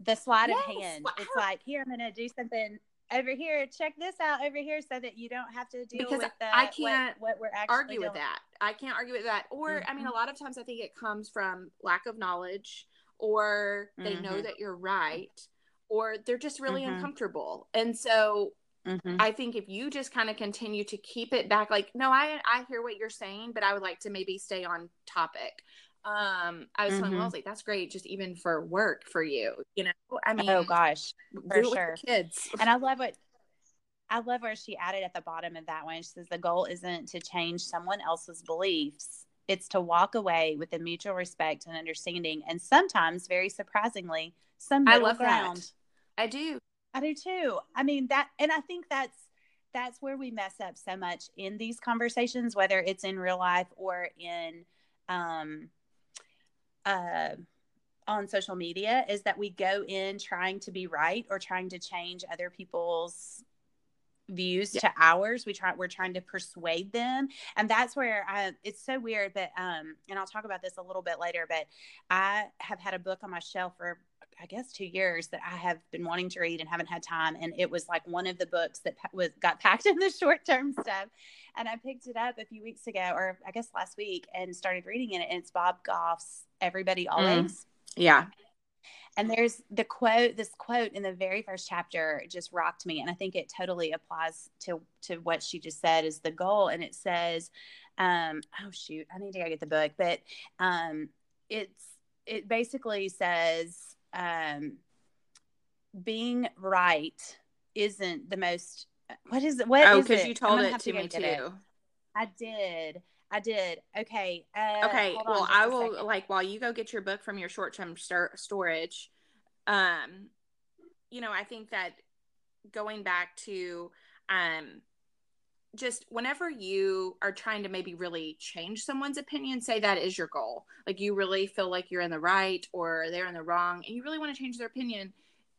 the sleight Yes, of hand. wow. It's like here I'm going to do something over here. Check this out over here, so that you don't have to deal Because with the, I can't what, we're actually argue with that. I can't argue with that. Or I mean, a lot of times I think it comes from lack of knowledge, or they know Mhm. that you're right, or they're just really Mhm. uncomfortable. And so Mhm. I think if you just kind of continue to keep it back, like, no, I I hear what you're saying, but I would like to maybe stay on topic. Um, I was telling Mhm. Wellesley, that's great, just even for work for you, you know. I mean, Oh gosh, for sure. kids. and I love what I love where she added at the bottom of that one. She says the goal isn't to change someone else's beliefs. It's to walk away with a mutual respect and understanding, and sometimes, very surprisingly, some middle I love that. I do. I do too. I mean that, and I think that's that's where we mess up so much in these conversations, whether it's in real life or in, um, uh, on social media, is that we go in trying to be right or trying to change other people's views Yeah. to ours we try we're trying to persuade them and that's where i it's so weird but um and i'll talk about this a little bit later but i have had a book on my shelf for i guess two years that i have been wanting to read and haven't had time and it was like one of the books that was got packed in the short term stuff and i picked it up a few weeks ago or i guess last week and started reading it and it's bob goff's everybody always Yeah. And there's the quote, this quote in the very first chapter just rocked me. And I think it totally applies to, to what she just said is the goal. And it says, um, oh shoot, I need to go get the book, but um, it's, it basically says, um, being right isn't the most, what is it? What oh, because you told it to, to me too. It. I did. I did. Okay. Uh, okay. Well, I will second. like while you go get your book from your short term st- storage. Um, you know, I think that going back to um, just whenever you are trying to maybe really change someone's opinion, say that is your goal. Like you really feel like you're in the right or they're in the wrong, and you really want to change their opinion.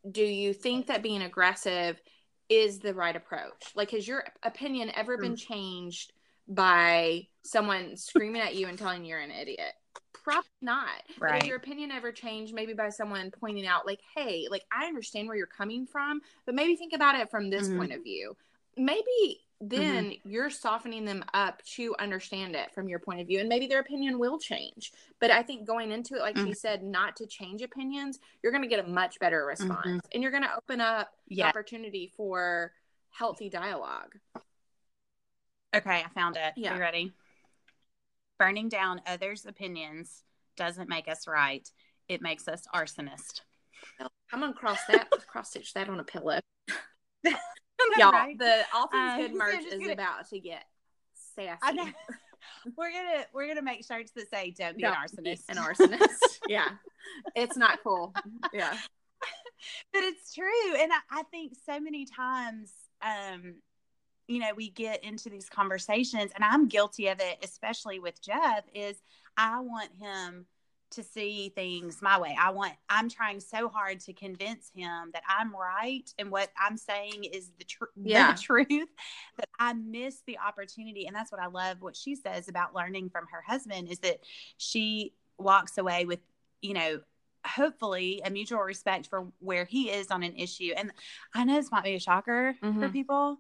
Do you think that being aggressive is the right approach? Like, has your opinion ever been mm. changed by someone screaming at you and telling you you're an idiot. Probably not. Right. But your opinion ever changed maybe by someone pointing out, like, hey, like, I understand where you're coming from, but maybe think about it from this mm-hmm. point of view. Maybe then mm-hmm. you're softening them up to understand it from your point of view and maybe their opinion will change but i think going into it like mm-hmm. she said not to change opinions you're going to get a much better response mm-hmm. and you're going to open up yeah. opportunity for healthy dialogue Okay, I found it. Yeah. You ready? Burning down others' opinions doesn't make us right. It makes us arsonist. I'm gonna cross that cross stitch that on a pillow. Y'all, right. the all things um, good merch is gonna, about to get sassy. We're gonna we're gonna make shirts that say "Don't be Don't an arsonist." Be an arsonist. yeah, it's not cool. Yeah, but it's true, and I, I think so many times um, you know, we get into these conversations, and I'm guilty of it, especially with Jeff, is I want him to see things my way. I want, I'm trying so hard to convince him that I'm right and what I'm saying is the, tr- yeah. the truth that I miss the opportunity. And that's what I love what she says about learning from her husband is that she walks away with, you know, hopefully a mutual respect for where he is on an issue. And I know this might be a shocker mm-hmm. for people,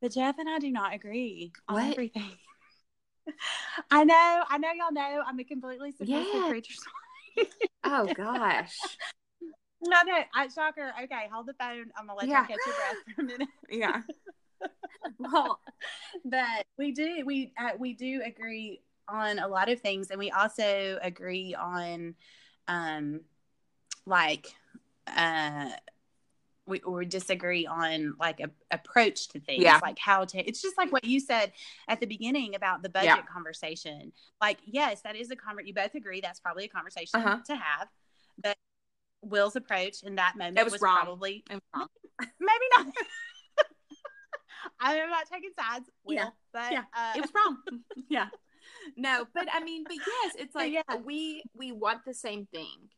but Jeff and I do not agree on what? everything. I know, I know y'all know I'm a completely submissive yeah. creature. oh gosh. No, no, I shocker. Okay, hold the phone. I'm gonna let yeah. you catch your breath for a minute. yeah. well, but we do we uh, we do agree on a lot of things, and we also agree on, um, like, uh, we or disagree on like a approach to things yeah. like how to it's just like what you said at the beginning about the budget yeah. conversation like yes that is a conversation you both agree that's probably a conversation uh-huh. to have but will's approach in that moment it was, was probably was wrong. maybe not i'm not taking sides will yeah. but yeah uh, it was wrong yeah no but i mean but yes it's like yeah. we we want the same thing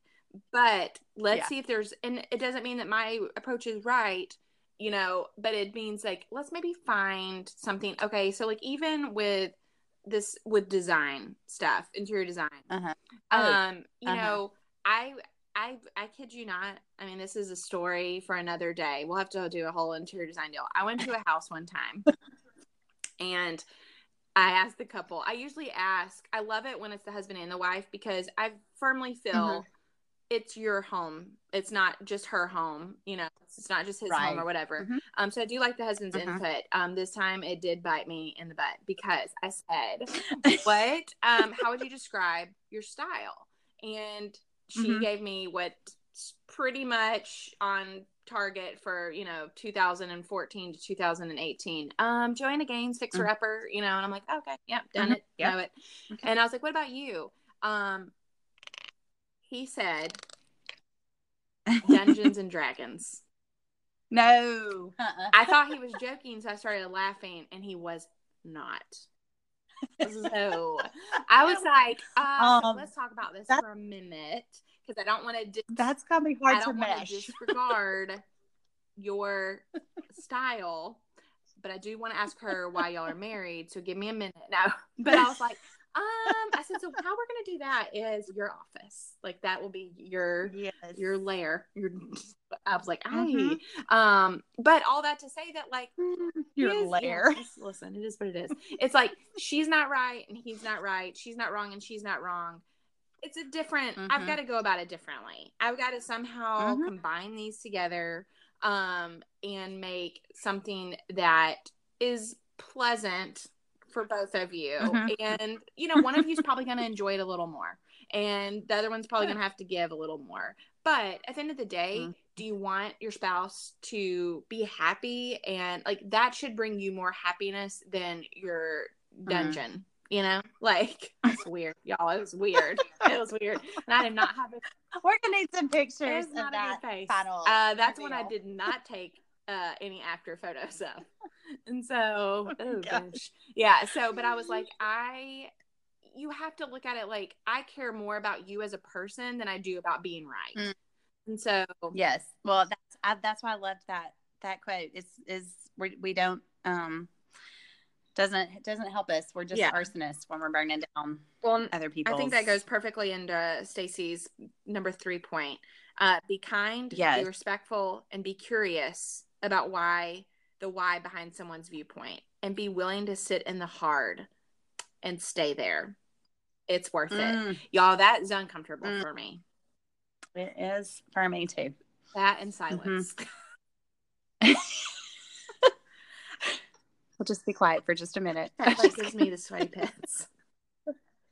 but let's yeah. see if there's and it doesn't mean that my approach is right you know but it means like let's maybe find something okay so like even with this with design stuff interior design uh-huh. oh, um you uh-huh. know i I I kid you not. I mean, this is a story for another day. We'll have to do a whole interior design deal. I went to a house one time, and I asked the couple. I usually ask. I love it when it's the husband and the wife because I firmly feel mm-hmm it's your home. It's not just her home. You know, it's not just his right. home or whatever. Mm-hmm. Um, so I do like the husband's mm-hmm. input. Um, this time it did bite me in the butt because I said, "What? um, how would you describe your style?" And she mm-hmm. gave me what's pretty much on target for you know 2014 to 2018 um joanna gaines fixer mm. upper you know and i'm like okay yep done mm-hmm. it yep. know it okay. and i was like what about you um he said Dungeons and Dragons. No. Uh-uh. I thought he was joking, so I started laughing, and he was not. So I was like, uh, um, let's talk about this for a minute because I don't want to. Dis- that's gonna be hard I don't to mesh. disregard your style, but I do want to ask her why y'all are married. So give me a minute. No, but I was like, um, I said, so how we're gonna do that is your office. Like that will be your yes. your lair. Your I was like, I mm-hmm. um, but all that to say that like your is, lair. listen, it is what it is. It's like she's not right and he's not right. She's not wrong and she's not wrong. it's a different Mhm. I've got to go about it differently. I've got to somehow Mhm. combine these together um and make something that is pleasant for both of you. Mhm. And you know, one of you is probably going to enjoy it a little more and the other one's probably going to have to give a little more. But at the end of the day, Mhm. do you want your spouse to be happy and like that should bring you more happiness than your dungeon? You know, like it's weird, y'all. It was weird. It was weird, and I did not have a We're gonna need some pictures of that face. Uh, that's one I did not take uh, any after photos of, and so oh gosh. gosh, yeah. So, but I was like, I, you have to look at it like I care more about you as a person than I do about being right, Mm. and so Yes. Well, that's I, that's why I loved that that quote. It's is we we don't um doesn't it doesn't help us. We're just Yeah. arsonists when we're burning down well, other people. I think that goes perfectly into Stacy's number three point. Uh, be kind, Yes. be respectful, and be curious about why the why behind someone's viewpoint, and be willing to sit in the hard and stay there. It's worth it, Mm, y'all. That is uncomfortable Mm. for me. it is for me too. That and silence. We'll just be quiet for just a minute. that like gives me the sweaty pits.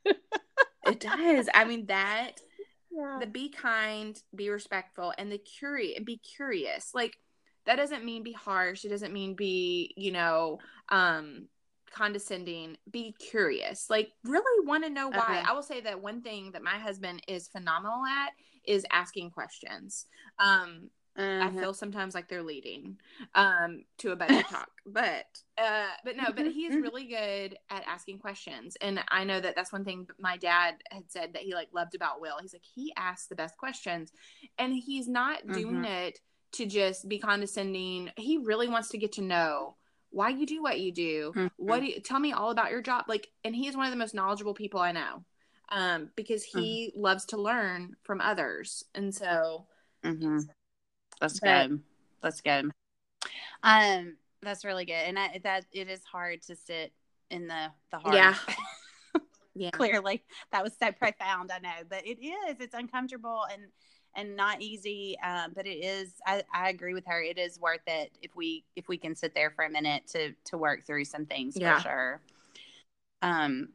it does. I mean that yeah. the be kind, be respectful, and the curious be curious. Like that doesn't mean be harsh. It doesn't mean be, you know, um condescending. Be curious. Like really want to know why. Uh-huh. I will say that one thing that my husband is phenomenal at is asking questions. Um I Mhm. feel sometimes like they're leading um to a better talk. But uh but no, but he's really good at asking questions. And I know that that's one thing my dad had said that he like loved about Will. He's like he asks the best questions and he's not doing it to just be condescending. He really wants to get to know why you do what you do. Mhm. What do you, tell me all about your job like and he is one of the most knowledgeable people I know. Um because he loves to learn from others. And so hmm Let's But- go. Let's go. Um, that's really good, and I, that it is hard to sit in the the hard. Yeah. Yeah. Clearly, that was so profound. I know, but it is. It's uncomfortable and and not easy. Um, but it is. I, I agree with her. It is worth it if we if we can sit there for a minute to to work through some things Yeah. for sure. Um,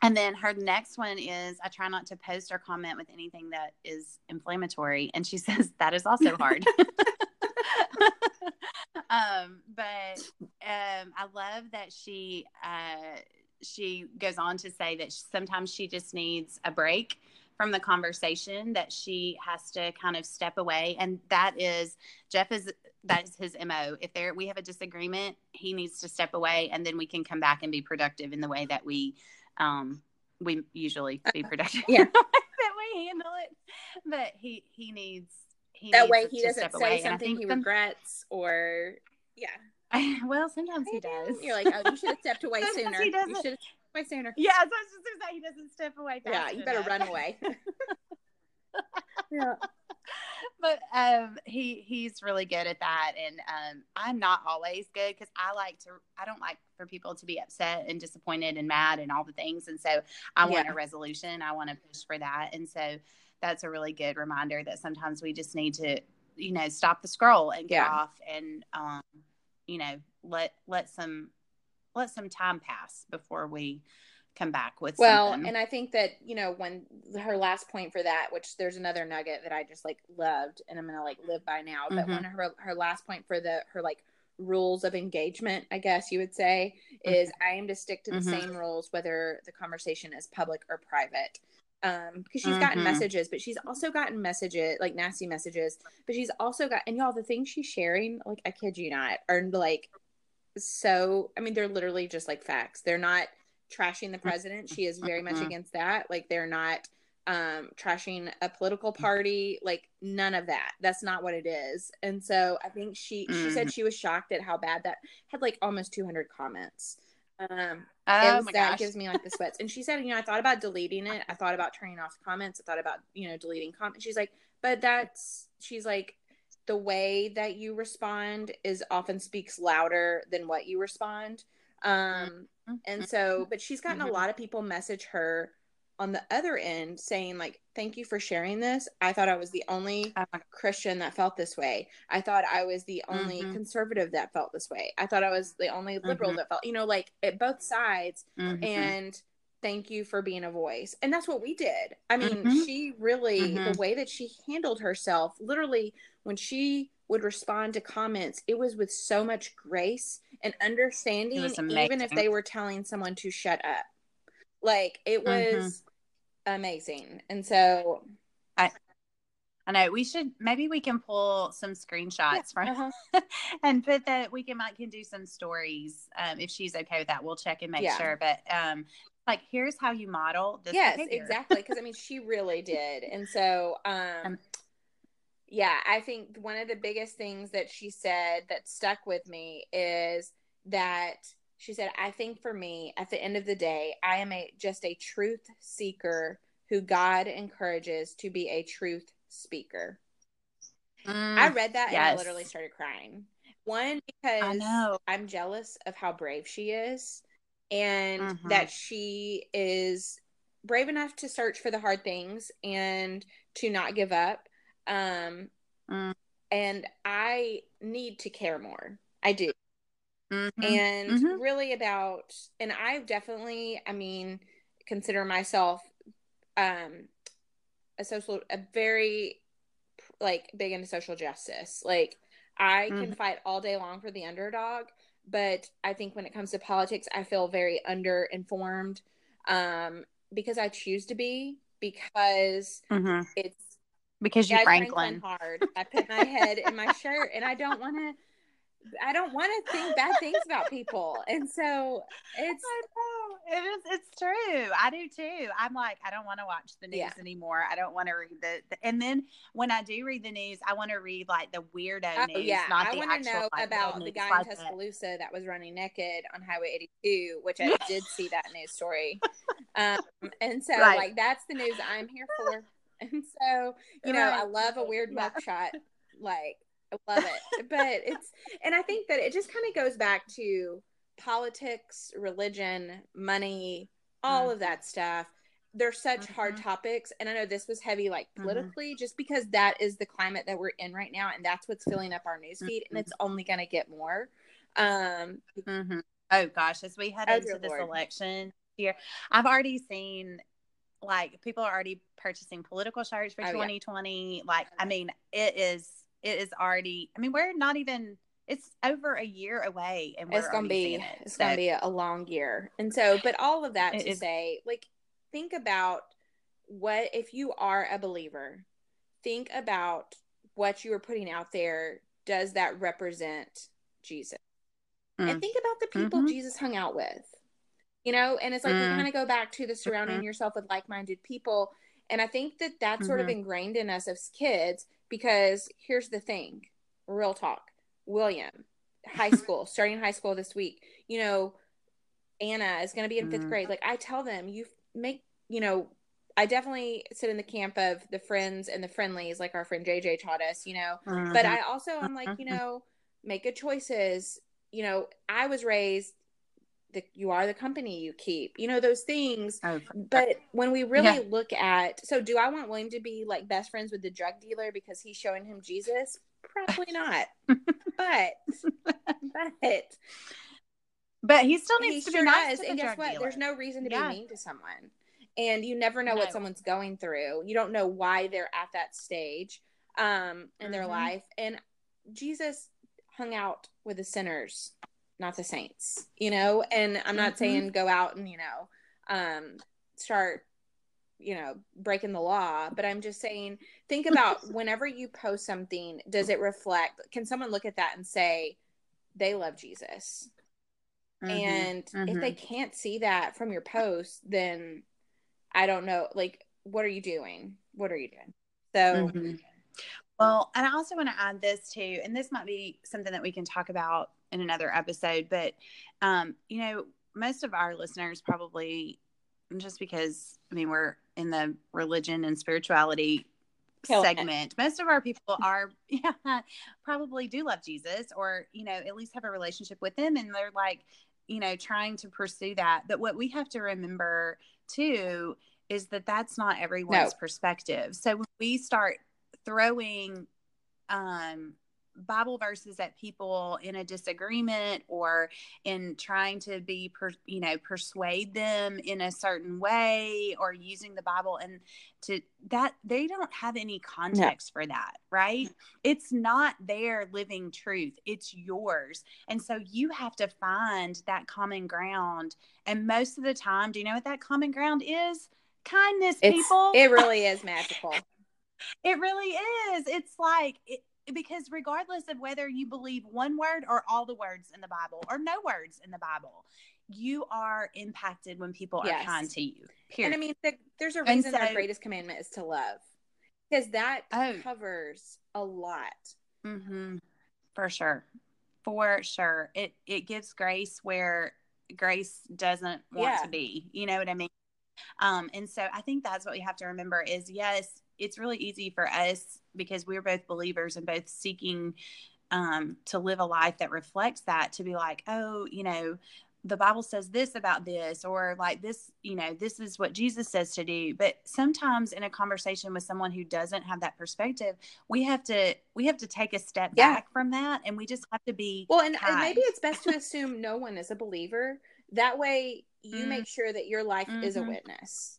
and then her next one is I try not to post or comment with anything that is inflammatory. And she says that is also hard. um, but um, I love that she uh, she goes on to say that sometimes she just needs a break from the conversation that she has to kind of step away. And that is jeff is that is his mo if there we have a disagreement he needs to step away and then we can come back and be productive in the way that we um we usually be productive. yeah. that we handle it. But he he needs he that needs way to he doesn't step say away. Something think he some- regrets or yeah. Well sometimes he does. You're like oh you should have stepped away sooner. He doesn't. Should have away sooner yeah so I was just gonna say he doesn't step away yeah you better enough. run away yeah but um he he's really good at that and um i'm not always good because i like to i don't like for people to be upset and disappointed and mad and all the things and so i want Yeah. a resolution i want to push for that and so that's a really good reminder that sometimes we just need to you know stop the scroll and get Yeah. off and um you know let let some let some time pass before we come back with well something. and i think that you know when her last point for that which there's another nugget that i just like loved and i'm gonna like live by now but Mhm. when her her last point for the her like rules of engagement i guess you would say is i am to stick to the Mhm. same rules whether the conversation is public or private um because she's gotten Mhm. messages but she's also gotten messages like nasty messages but she's also got and y'all the things she's sharing like i kid you not are like so i mean they're literally just like facts they're not trashing the president she is very much Mhm. against that like they're not um trashing a political party like none of that that's not what it is and so i think she she said Mhm. she was shocked at how bad that had like almost 200 comments um oh was my that gosh gives me like the sweats. And she said, you know, I thought about deleting it. I thought about turning off comments. I thought about, you know, deleting comments. She's like, but that's she's like, the way that you respond is often speaks louder than what you respond. Um Mm-hmm. and so but she's gotten a lot of people message her on the other end saying like thank you for sharing this i thought i was the only Oh christian that felt this way i thought i was the only Mhm. conservative that felt this way i thought i was the only liberal Mhm. that felt you know like at both sides Mhm. and thank you for being a voice and that's what we did i mean Mhm. she really the way that she handled herself literally when she would respond to comments it was with so much grace and understanding even if they were telling someone to shut up like it Mhm. was amazing and so I I know we should maybe we can pull some screenshots from uh-huh. and put that we can might can do some stories um, if she's okay with that. We'll check and make Yeah. sure. But um, like here's how you model this. yes behavior. exactly because i mean she really did and so Um, yeah i think one of the biggest things that she said that stuck with me is that she said i think for me at the end of the day i am a just a truth seeker who god encourages to be a truth speaker Mm, i read that and i literally started crying one because know. i'm jealous of how brave she is and Mhm. that she is brave enough to search for the hard things and to not give up um Mm. and i need to care more i do mhm. and Mhm. really about and i definitely i mean consider myself um a social a very like big into social justice like i can Mhm. fight all day long for the underdog but i think when it comes to politics i feel very underinformed um because i choose to be because Mhm. it's because you yeah, I Franklin. hard. I put my head in my shirt, and I don't want to. I don't want to think bad things about people, and so it's I know. It is. It's true. I do too. I'm like, I don't want to watch the news Yeah. anymore. I don't want to read the, the- And then when I do read the news, I want to read like the weirdo Oh, news, yeah, not I want to know like, about the guy like in that. Tuscaloosa that was running naked on Highway 82, which I did see that news story. Um, and so, Right. like, that's the news I'm here for. And so, you know, I love a weird Yeah. mugshot. Like, I love it. But it's, and I think that it just kind of goes back to politics, religion, money, all of that stuff. They're such hard Mhm. topics. And I know this was heavy, like Mhm. politically, just because that is the climate that we're in right now. And that's what's filling up our newsfeed. And it's only going to get more. Um. Oh gosh, as we head Oh, into this Lord. election year, I've already seen like people are already purchasing political shirts for Oh, yeah. 2020. Like, I mean, it is it is already. I mean, we're not even. It's over a year away, and we're it's gonna be it. it's So, gonna be a, long year and so but all of that It to is- say like think about what if you are a believer think about what you are putting out there does that represent jesus Mm. and think about the people Mhm. jesus hung out with you know and it's like we Mm. kind of go back to the surrounding yourself with like-minded people and i think that that's sort of Mhm. ingrained in us as kids because here's the thing real talk william high school starting high school this week you know anna is going to be in fifth Mhm. grade like i tell them you make you know i definitely sit in the camp of the friends and the friendlies like our friend jj taught us you know but Mhm. I also I'm like, you Mhm. know, make good choices. You know, I was raised that you are the company you keep. You know those things. Oh, But when we really Yeah. look at, so do I want William to be like best friends with the drug dealer because he's showing him Jesus? Probably not. but but but he still needs he to sure be nice the And guess what? dealer. There's no reason to Yeah. be mean to someone. And you never know what someone's going through. You don't know why they're at that stage um in their Mhm. life. And Jesus hung out with the sinners, not the saints. You know, and I'm not Mhm. saying go out and, you know, um start you know breaking the law but i'm just saying think about whenever you post something does it reflect can someone look at that and say they love jesus Mhm. and if they Mhm. can't see that from your post, then I don't know. Like, what are you doing? What are you doing? So, Mhm. Well, and I also want to add this too, and this might be something that we can talk about in another episode, but um, you know, most of our listeners probably just because I mean we're in the religion and spirituality it. segment, most of our people are yeah, probably do love Jesus or, you know, at least have a relationship with him and they're like, you know, trying to pursue that. But what we have to remember too is that that's not everyone's perspective. So when we start throwing um Bible verses at people in a disagreement or in trying to be, per, you know, persuade them in a certain way or using the Bible and to that they don't have any context for that, right? It's not their living truth, it's yours. And so you have to find that common ground. And most of the time, do you know what that common ground is? Kindness, It's, people. it really is magical. It really is. It's like it, because regardless of whether you believe one word or all the words in the Bible or no words in the Bible, you are impacted when people Yes. are kind to you. And I mean, the, there's a reason our so- greatest commandment is to love, because that Oh. covers a lot. hmm For sure. For sure. It it gives grace where grace doesn't want Yeah. to be. You know what I mean? Um, and so I think that's what we have to remember is yes, it's really easy for us because we're both believers and both seeking um, to live a life that reflects that to be like, oh, you know, the Bible says this about this, or like this, you know, this is what Jesus says to do. But sometimes in a conversation with someone who doesn't have that perspective, we have to we have to take a step Yeah. back from that, and we just have to be Well, and, and maybe it's best to assume no one is a believer. That way, you Mm. make sure that your life is a Mhm. witness.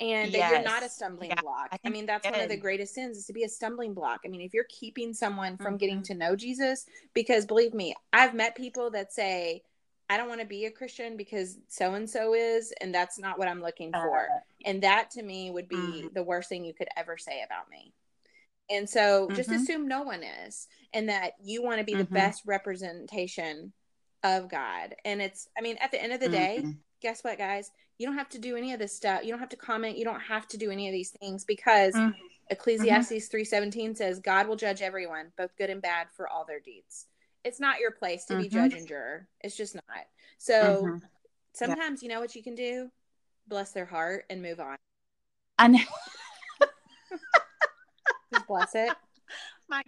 And that you're not a stumbling Yeah, block. I I, mean, that's one of the greatest sins is to be a stumbling block. I mean, if you're keeping someone from Mhm. getting to know Jesus, because believe me, I've met people that say, I don't want to be a Christian because so and so is, and that's not what I'm looking for. Uh, And that to me would be Mhm. the worst thing you could ever say about me. And so just Mhm. assume no one is, and that you want to be the Mhm. best representation of God. And it's, I mean, at the end of the day, mhm. guess what, guys? You don't have to do any of this stuff. You don't have to comment. You don't have to do any of these things because Mhm. Ecclesiastes 3:17 says God will judge everyone, both good and bad, for all their deeds. It's not your place to be Mhm. judge and juror. It's just not. So Mhm. sometimes you know what you can do? Bless their heart and move on. I know. Just bless it. Mic,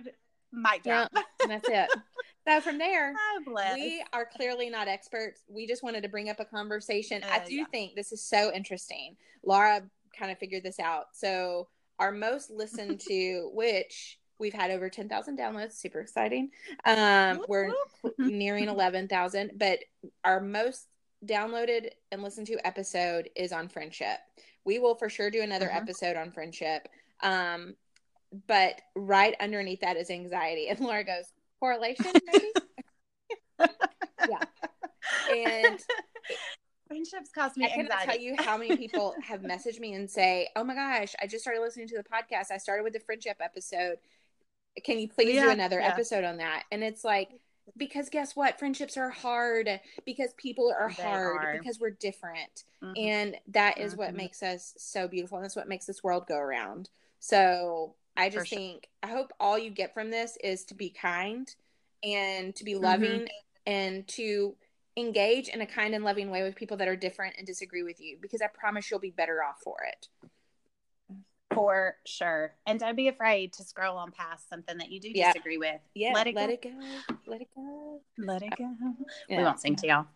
mic Yeah, drop. and that's it. So from there, Oh, we are clearly not experts. We just wanted to bring up a conversation. I Uh, do yeah. think this is so interesting. Laura kind of figured this out. So our most listened to, which we've had over 10,000 downloads, super exciting. Um, we're nearing 11,000, but our most downloaded and listened to episode is on friendship. We will for sure do another Mhm. episode on friendship. Um, but right underneath that is anxiety. And Laura goes, correlation, maybe? yeah. And friendships cost me I cannot anxiety. tell you how many people have messaged me and say, "Oh my gosh, I just started listening to the podcast. I started with the friendship episode. Can you please do another yeah. episode on that?" And it's like because guess what? Friendships are hard because people are They hard are. because we're different. Mhm. And that is what Mhm. makes us so beautiful and that's what makes this world go around. So, I just sure. think I hope all you get from this is to be kind and to be Mm-hmm. loving and to engage in a kind and loving way with people that are different and disagree with you because I promise you'll be better off for it. For sure. And don't be afraid to scroll on past something that you do Yeah. disagree with. Yeah, Let it let go. it go. Let it go. Let it go. We won't sing to y'all.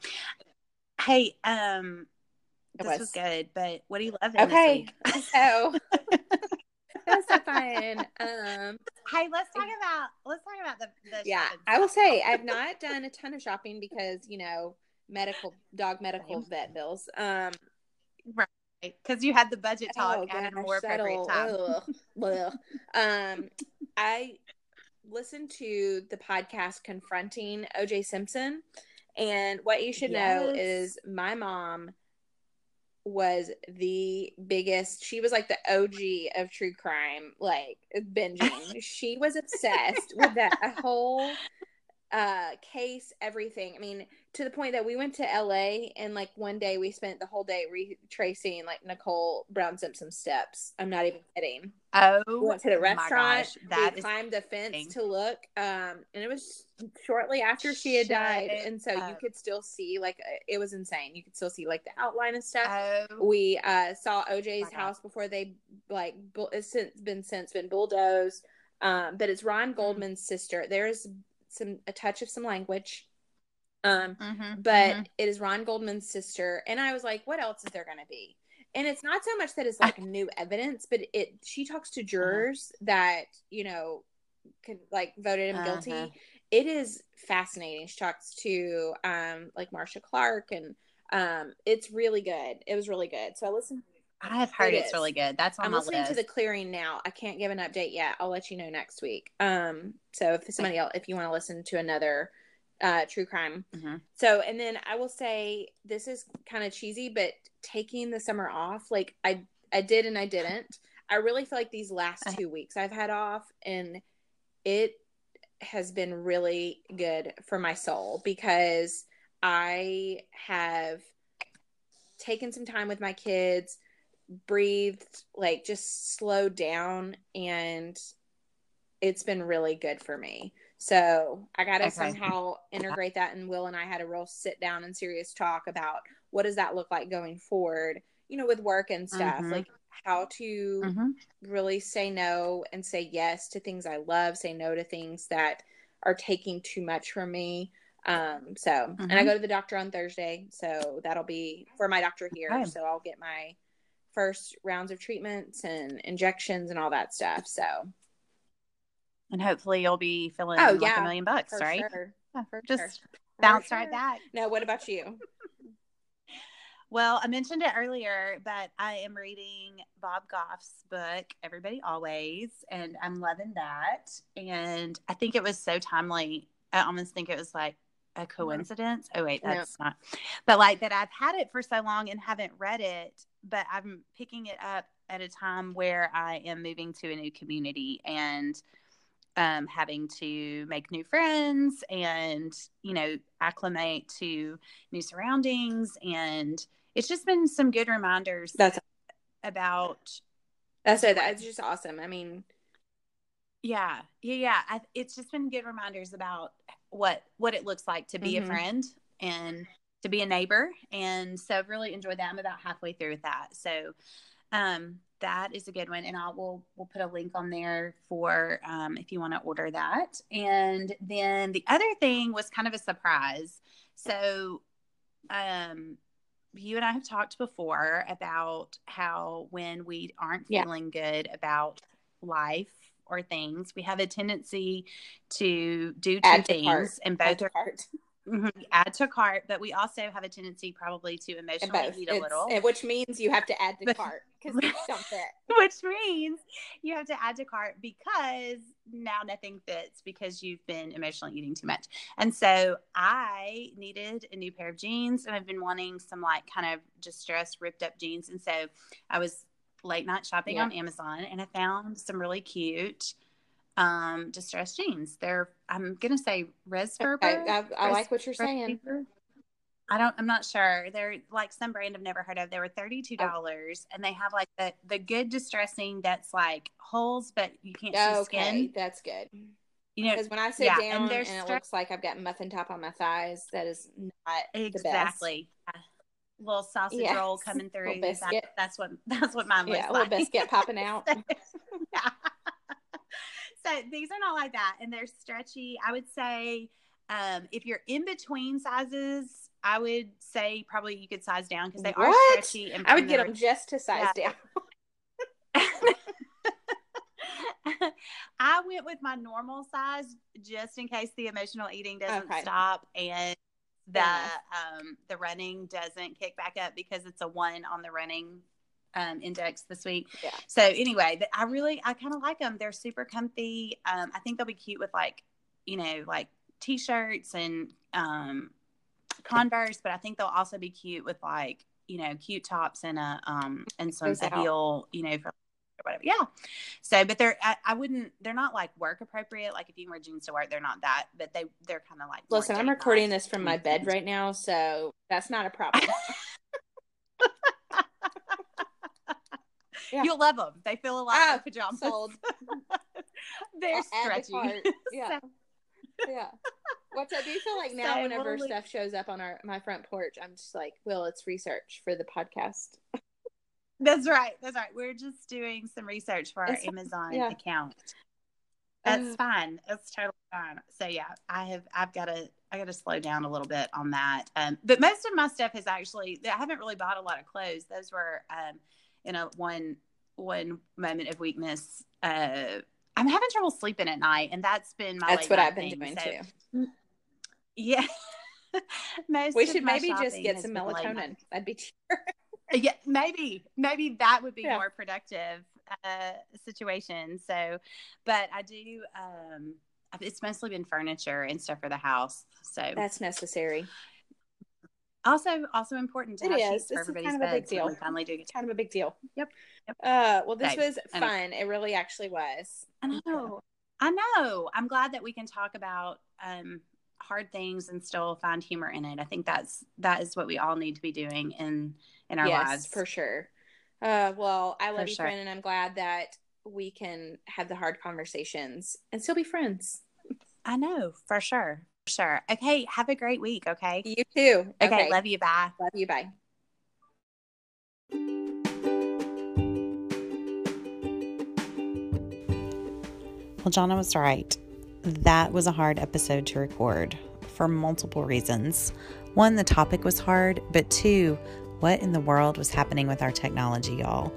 Hey, um, It this was. was good, but what do you love Okay. So that's so fun. Um Hey, let's talk about let's talk about the, the yeah, shopping I will say I've not done a ton of shopping because, you know, medical dog medical vet bills. Um right. because you had the budget talk oh, at a more appropriate time. ugh. um, I listened to the podcast confronting OJ Simpson, and what you should know is my mom was the biggest. She was like the OG of true crime, like binging. she was obsessed with that whole uh case everything i mean to the point that we went to la and like one day we spent the whole day retracing like nicole brown simpson's steps. I'm not even kidding. Oh, we went to the restaurant gosh, that we climbed the fence thing. to look um and it was shortly after she had Shut died and so you could still see like uh, it was insane. You could still see like the outline and stuff. Oh, we uh saw oj's My God. house before they like bu- it's since been since been bulldozed. Um but it's ron Mm. goldman's sister. There's some a touch of some language um mhm, but mhm. it is ron goldman's sister and i was like what else is there going to be and it's not so much that it's like new evidence, but it she talks to jurors that you know could like voted him guilty. Uh-huh. It is fascinating. She talks to um like Marcia Clark, and um it's really good. It was really good. So I listened. I have heard It it's is. really good. That's on I'm listening list. to the clearing now. I can't give an update yet. I'll let you know next week. Um, so if somebody else, if you want to listen to another uh true crime, Mhm. so and then I will say this is kind of cheesy, but taking the summer off, like I I did and I didn't. I really feel like these last Uh-huh. two weeks I've had off, and it has been really good for my soul because I have taken some time with my kids, breathed, like just slowed down, and it's been really good for me. So I got to Okay. somehow integrate that. And Will and I had a real sit down and serious talk about what does that look like going forward, you know, with work and stuff, Mhm. like how to Mhm. really say no and say yes to things I love, say no to things that are taking too much from me. Um, so, and I Mhm. go to the doctor on Thursday, so that'll be for my doctor here. Okay. So I'll get my first rounds of treatments and injections and all that stuff. So, And hopefully you'll be feeling Oh, like yeah, a million bucks, for right? sure. Yeah, For Just sure. bounce For right sure. back. No, what about you? Well, I mentioned it earlier, but I am reading Bob Goff's book, Everybody Always, and I'm loving that. And I think it was so timely. I almost think it was like a coincidence. Oh, wait, No. that's not. But like that I've had it for so long and haven't read it, but I'm picking it up at a time where I am moving to a new community and um, having to make new friends and, you know, acclimate to new surroundings. And it's just been some good reminders That's about, that's it. That's just awesome. I mean, yeah, yeah, yeah. I, it's just been good reminders about what what it looks like to be Mhm. a friend and to be a neighbor. And so I've really enjoyed that. I'm about halfway through with that. So um, that is a good one, and I will we'll put a link on there for um, if you want to order that. And then the other thing was kind of a surprise. So, um, you and I have talked before about how when we aren't Yeah. feeling good about life or things, we have a tendency to do two Add things, and both to are Mhm. add to cart. But we also have a tendency probably to emotionally eat a little. which means you have to add to cart because don't fit. which means you have to add to cart because now nothing fits because you've been emotionally eating too much. And so I needed a new pair of jeans and I've been wanting some like kind of distressed, ripped up jeans. And so I was late night shopping Yeah. on Amazon and I found some really cute um distressed jeans. They're I'm gonna say res I. I, like what you're saying. I don't. I'm not sure. They're like some brand I've never heard of. They were thirty two dollars, and they have like the the good distressing that's like holes, but you can't see Okay, skin. that's good. You know Because when I sit yeah, down and, they're it stra- looks like I've got muffin top on my thighs, that is not exactly. Yeah. Little sausage Yes. roll coming through. That- that's what that's what mine looks Yeah, a little biscuit popping out. yeah. So these are not like that, and they're stretchy. I would say um, if you're in between sizes, I would say probably you could size down because they are stretchy. And I would get them just to size Yeah. down. I went with my normal size just in case the emotional eating doesn't Okay. stop and the um the running doesn't kick back up because it's a one on the running um index this week. Yeah. So anyway, I really I kind of like them. They're super comfy. Um I think they'll be cute with like, you know, like t-shirts and um Converse, but I think they'll also be cute with like, you know, cute tops and a um and some Goes heel, you know, for whatever. Yeah. So, but they're I, I wouldn't they're not like work appropriate. Like if you wear jeans to work, they're not that, but they they're kind of like. Listen, I'm recording this from my bed right now, so that's not a problem. Yeah. You'll love them. They feel a lot Ah, like pajamas. sold. they're I'll the stretchy. cart. Yeah. yeah. What I do you feel like now, So whenever we'll stuff shows up on our my front porch, I'm just like, well, it's research for the podcast. That's right. That's right. We're just doing some research for our It's- Amazon yeah. account. That's fine. That's totally fine. So yeah, I have I've got to I got to slow down a little bit on that. Um, but most of my stuff is actually I haven't really bought a lot of clothes. Those were um, in a one one moment of weakness. Uh, I'm having trouble sleeping at night, and that's been my. That's what I've been thing. doing so, too. Yeah. most we should maybe just get some melatonin. That'd be cheaper. yeah, maybe maybe that would be yeah. more productive uh, situation. So, but I do. Um, it's mostly been furniture and stuff for the house. So that's necessary. Also, also important to it have is. for it's everybody's kind of a big deal. finally do it's kind of a big deal. Yep. yep. Uh, well, this was fun. It really actually was. I know. I know. I'm glad that we can talk about um, hard things and still find humor in it. I think that's that is what we all need to be doing in in our yes, lives for sure. Uh, well, I love for you, sure. friend, and I'm glad that we can have the hard conversations and still be friends. I know for sure. For sure. Okay. Have a great week. Okay. You too. Okay. okay. Love you. Bye. Love you. Bye. Well, Jonna was right. That was a hard episode to record for multiple reasons. One, the topic was hard, but two, what in the world was happening with our technology, y'all?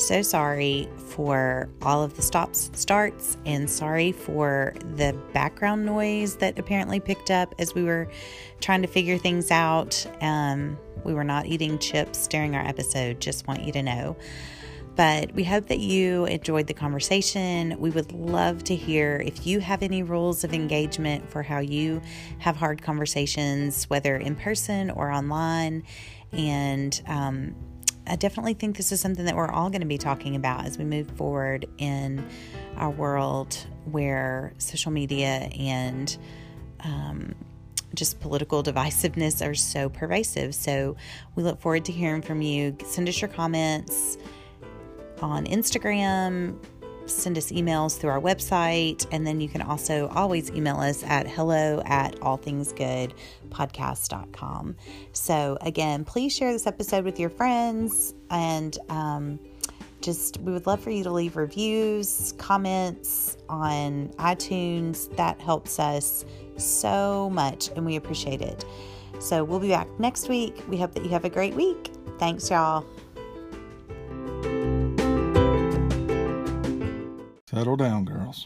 So sorry for all of the stops, starts, and sorry for the background noise that apparently picked up as we were trying to figure things out. Um, we were not eating chips during our episode, just want you to know. But we hope that you enjoyed the conversation. We would love to hear if you have any rules of engagement for how you have hard conversations, whether in person or online. And um, I definitely think this is something that we're all going to be talking about as we move forward in our world where social media and um, just political divisiveness are so pervasive. So we look forward to hearing from you. Send us your comments on Instagram, send us emails through our website, and then you can also always email us at hello at allthingsgoodpodcast.com. So, again, please share this episode with your friends and um, just we would love for you to leave reviews, comments on iTunes. That helps us so much, and we appreciate it. So, we'll be back next week. We hope that you have a great week. Thanks, y'all. Settle down, girls.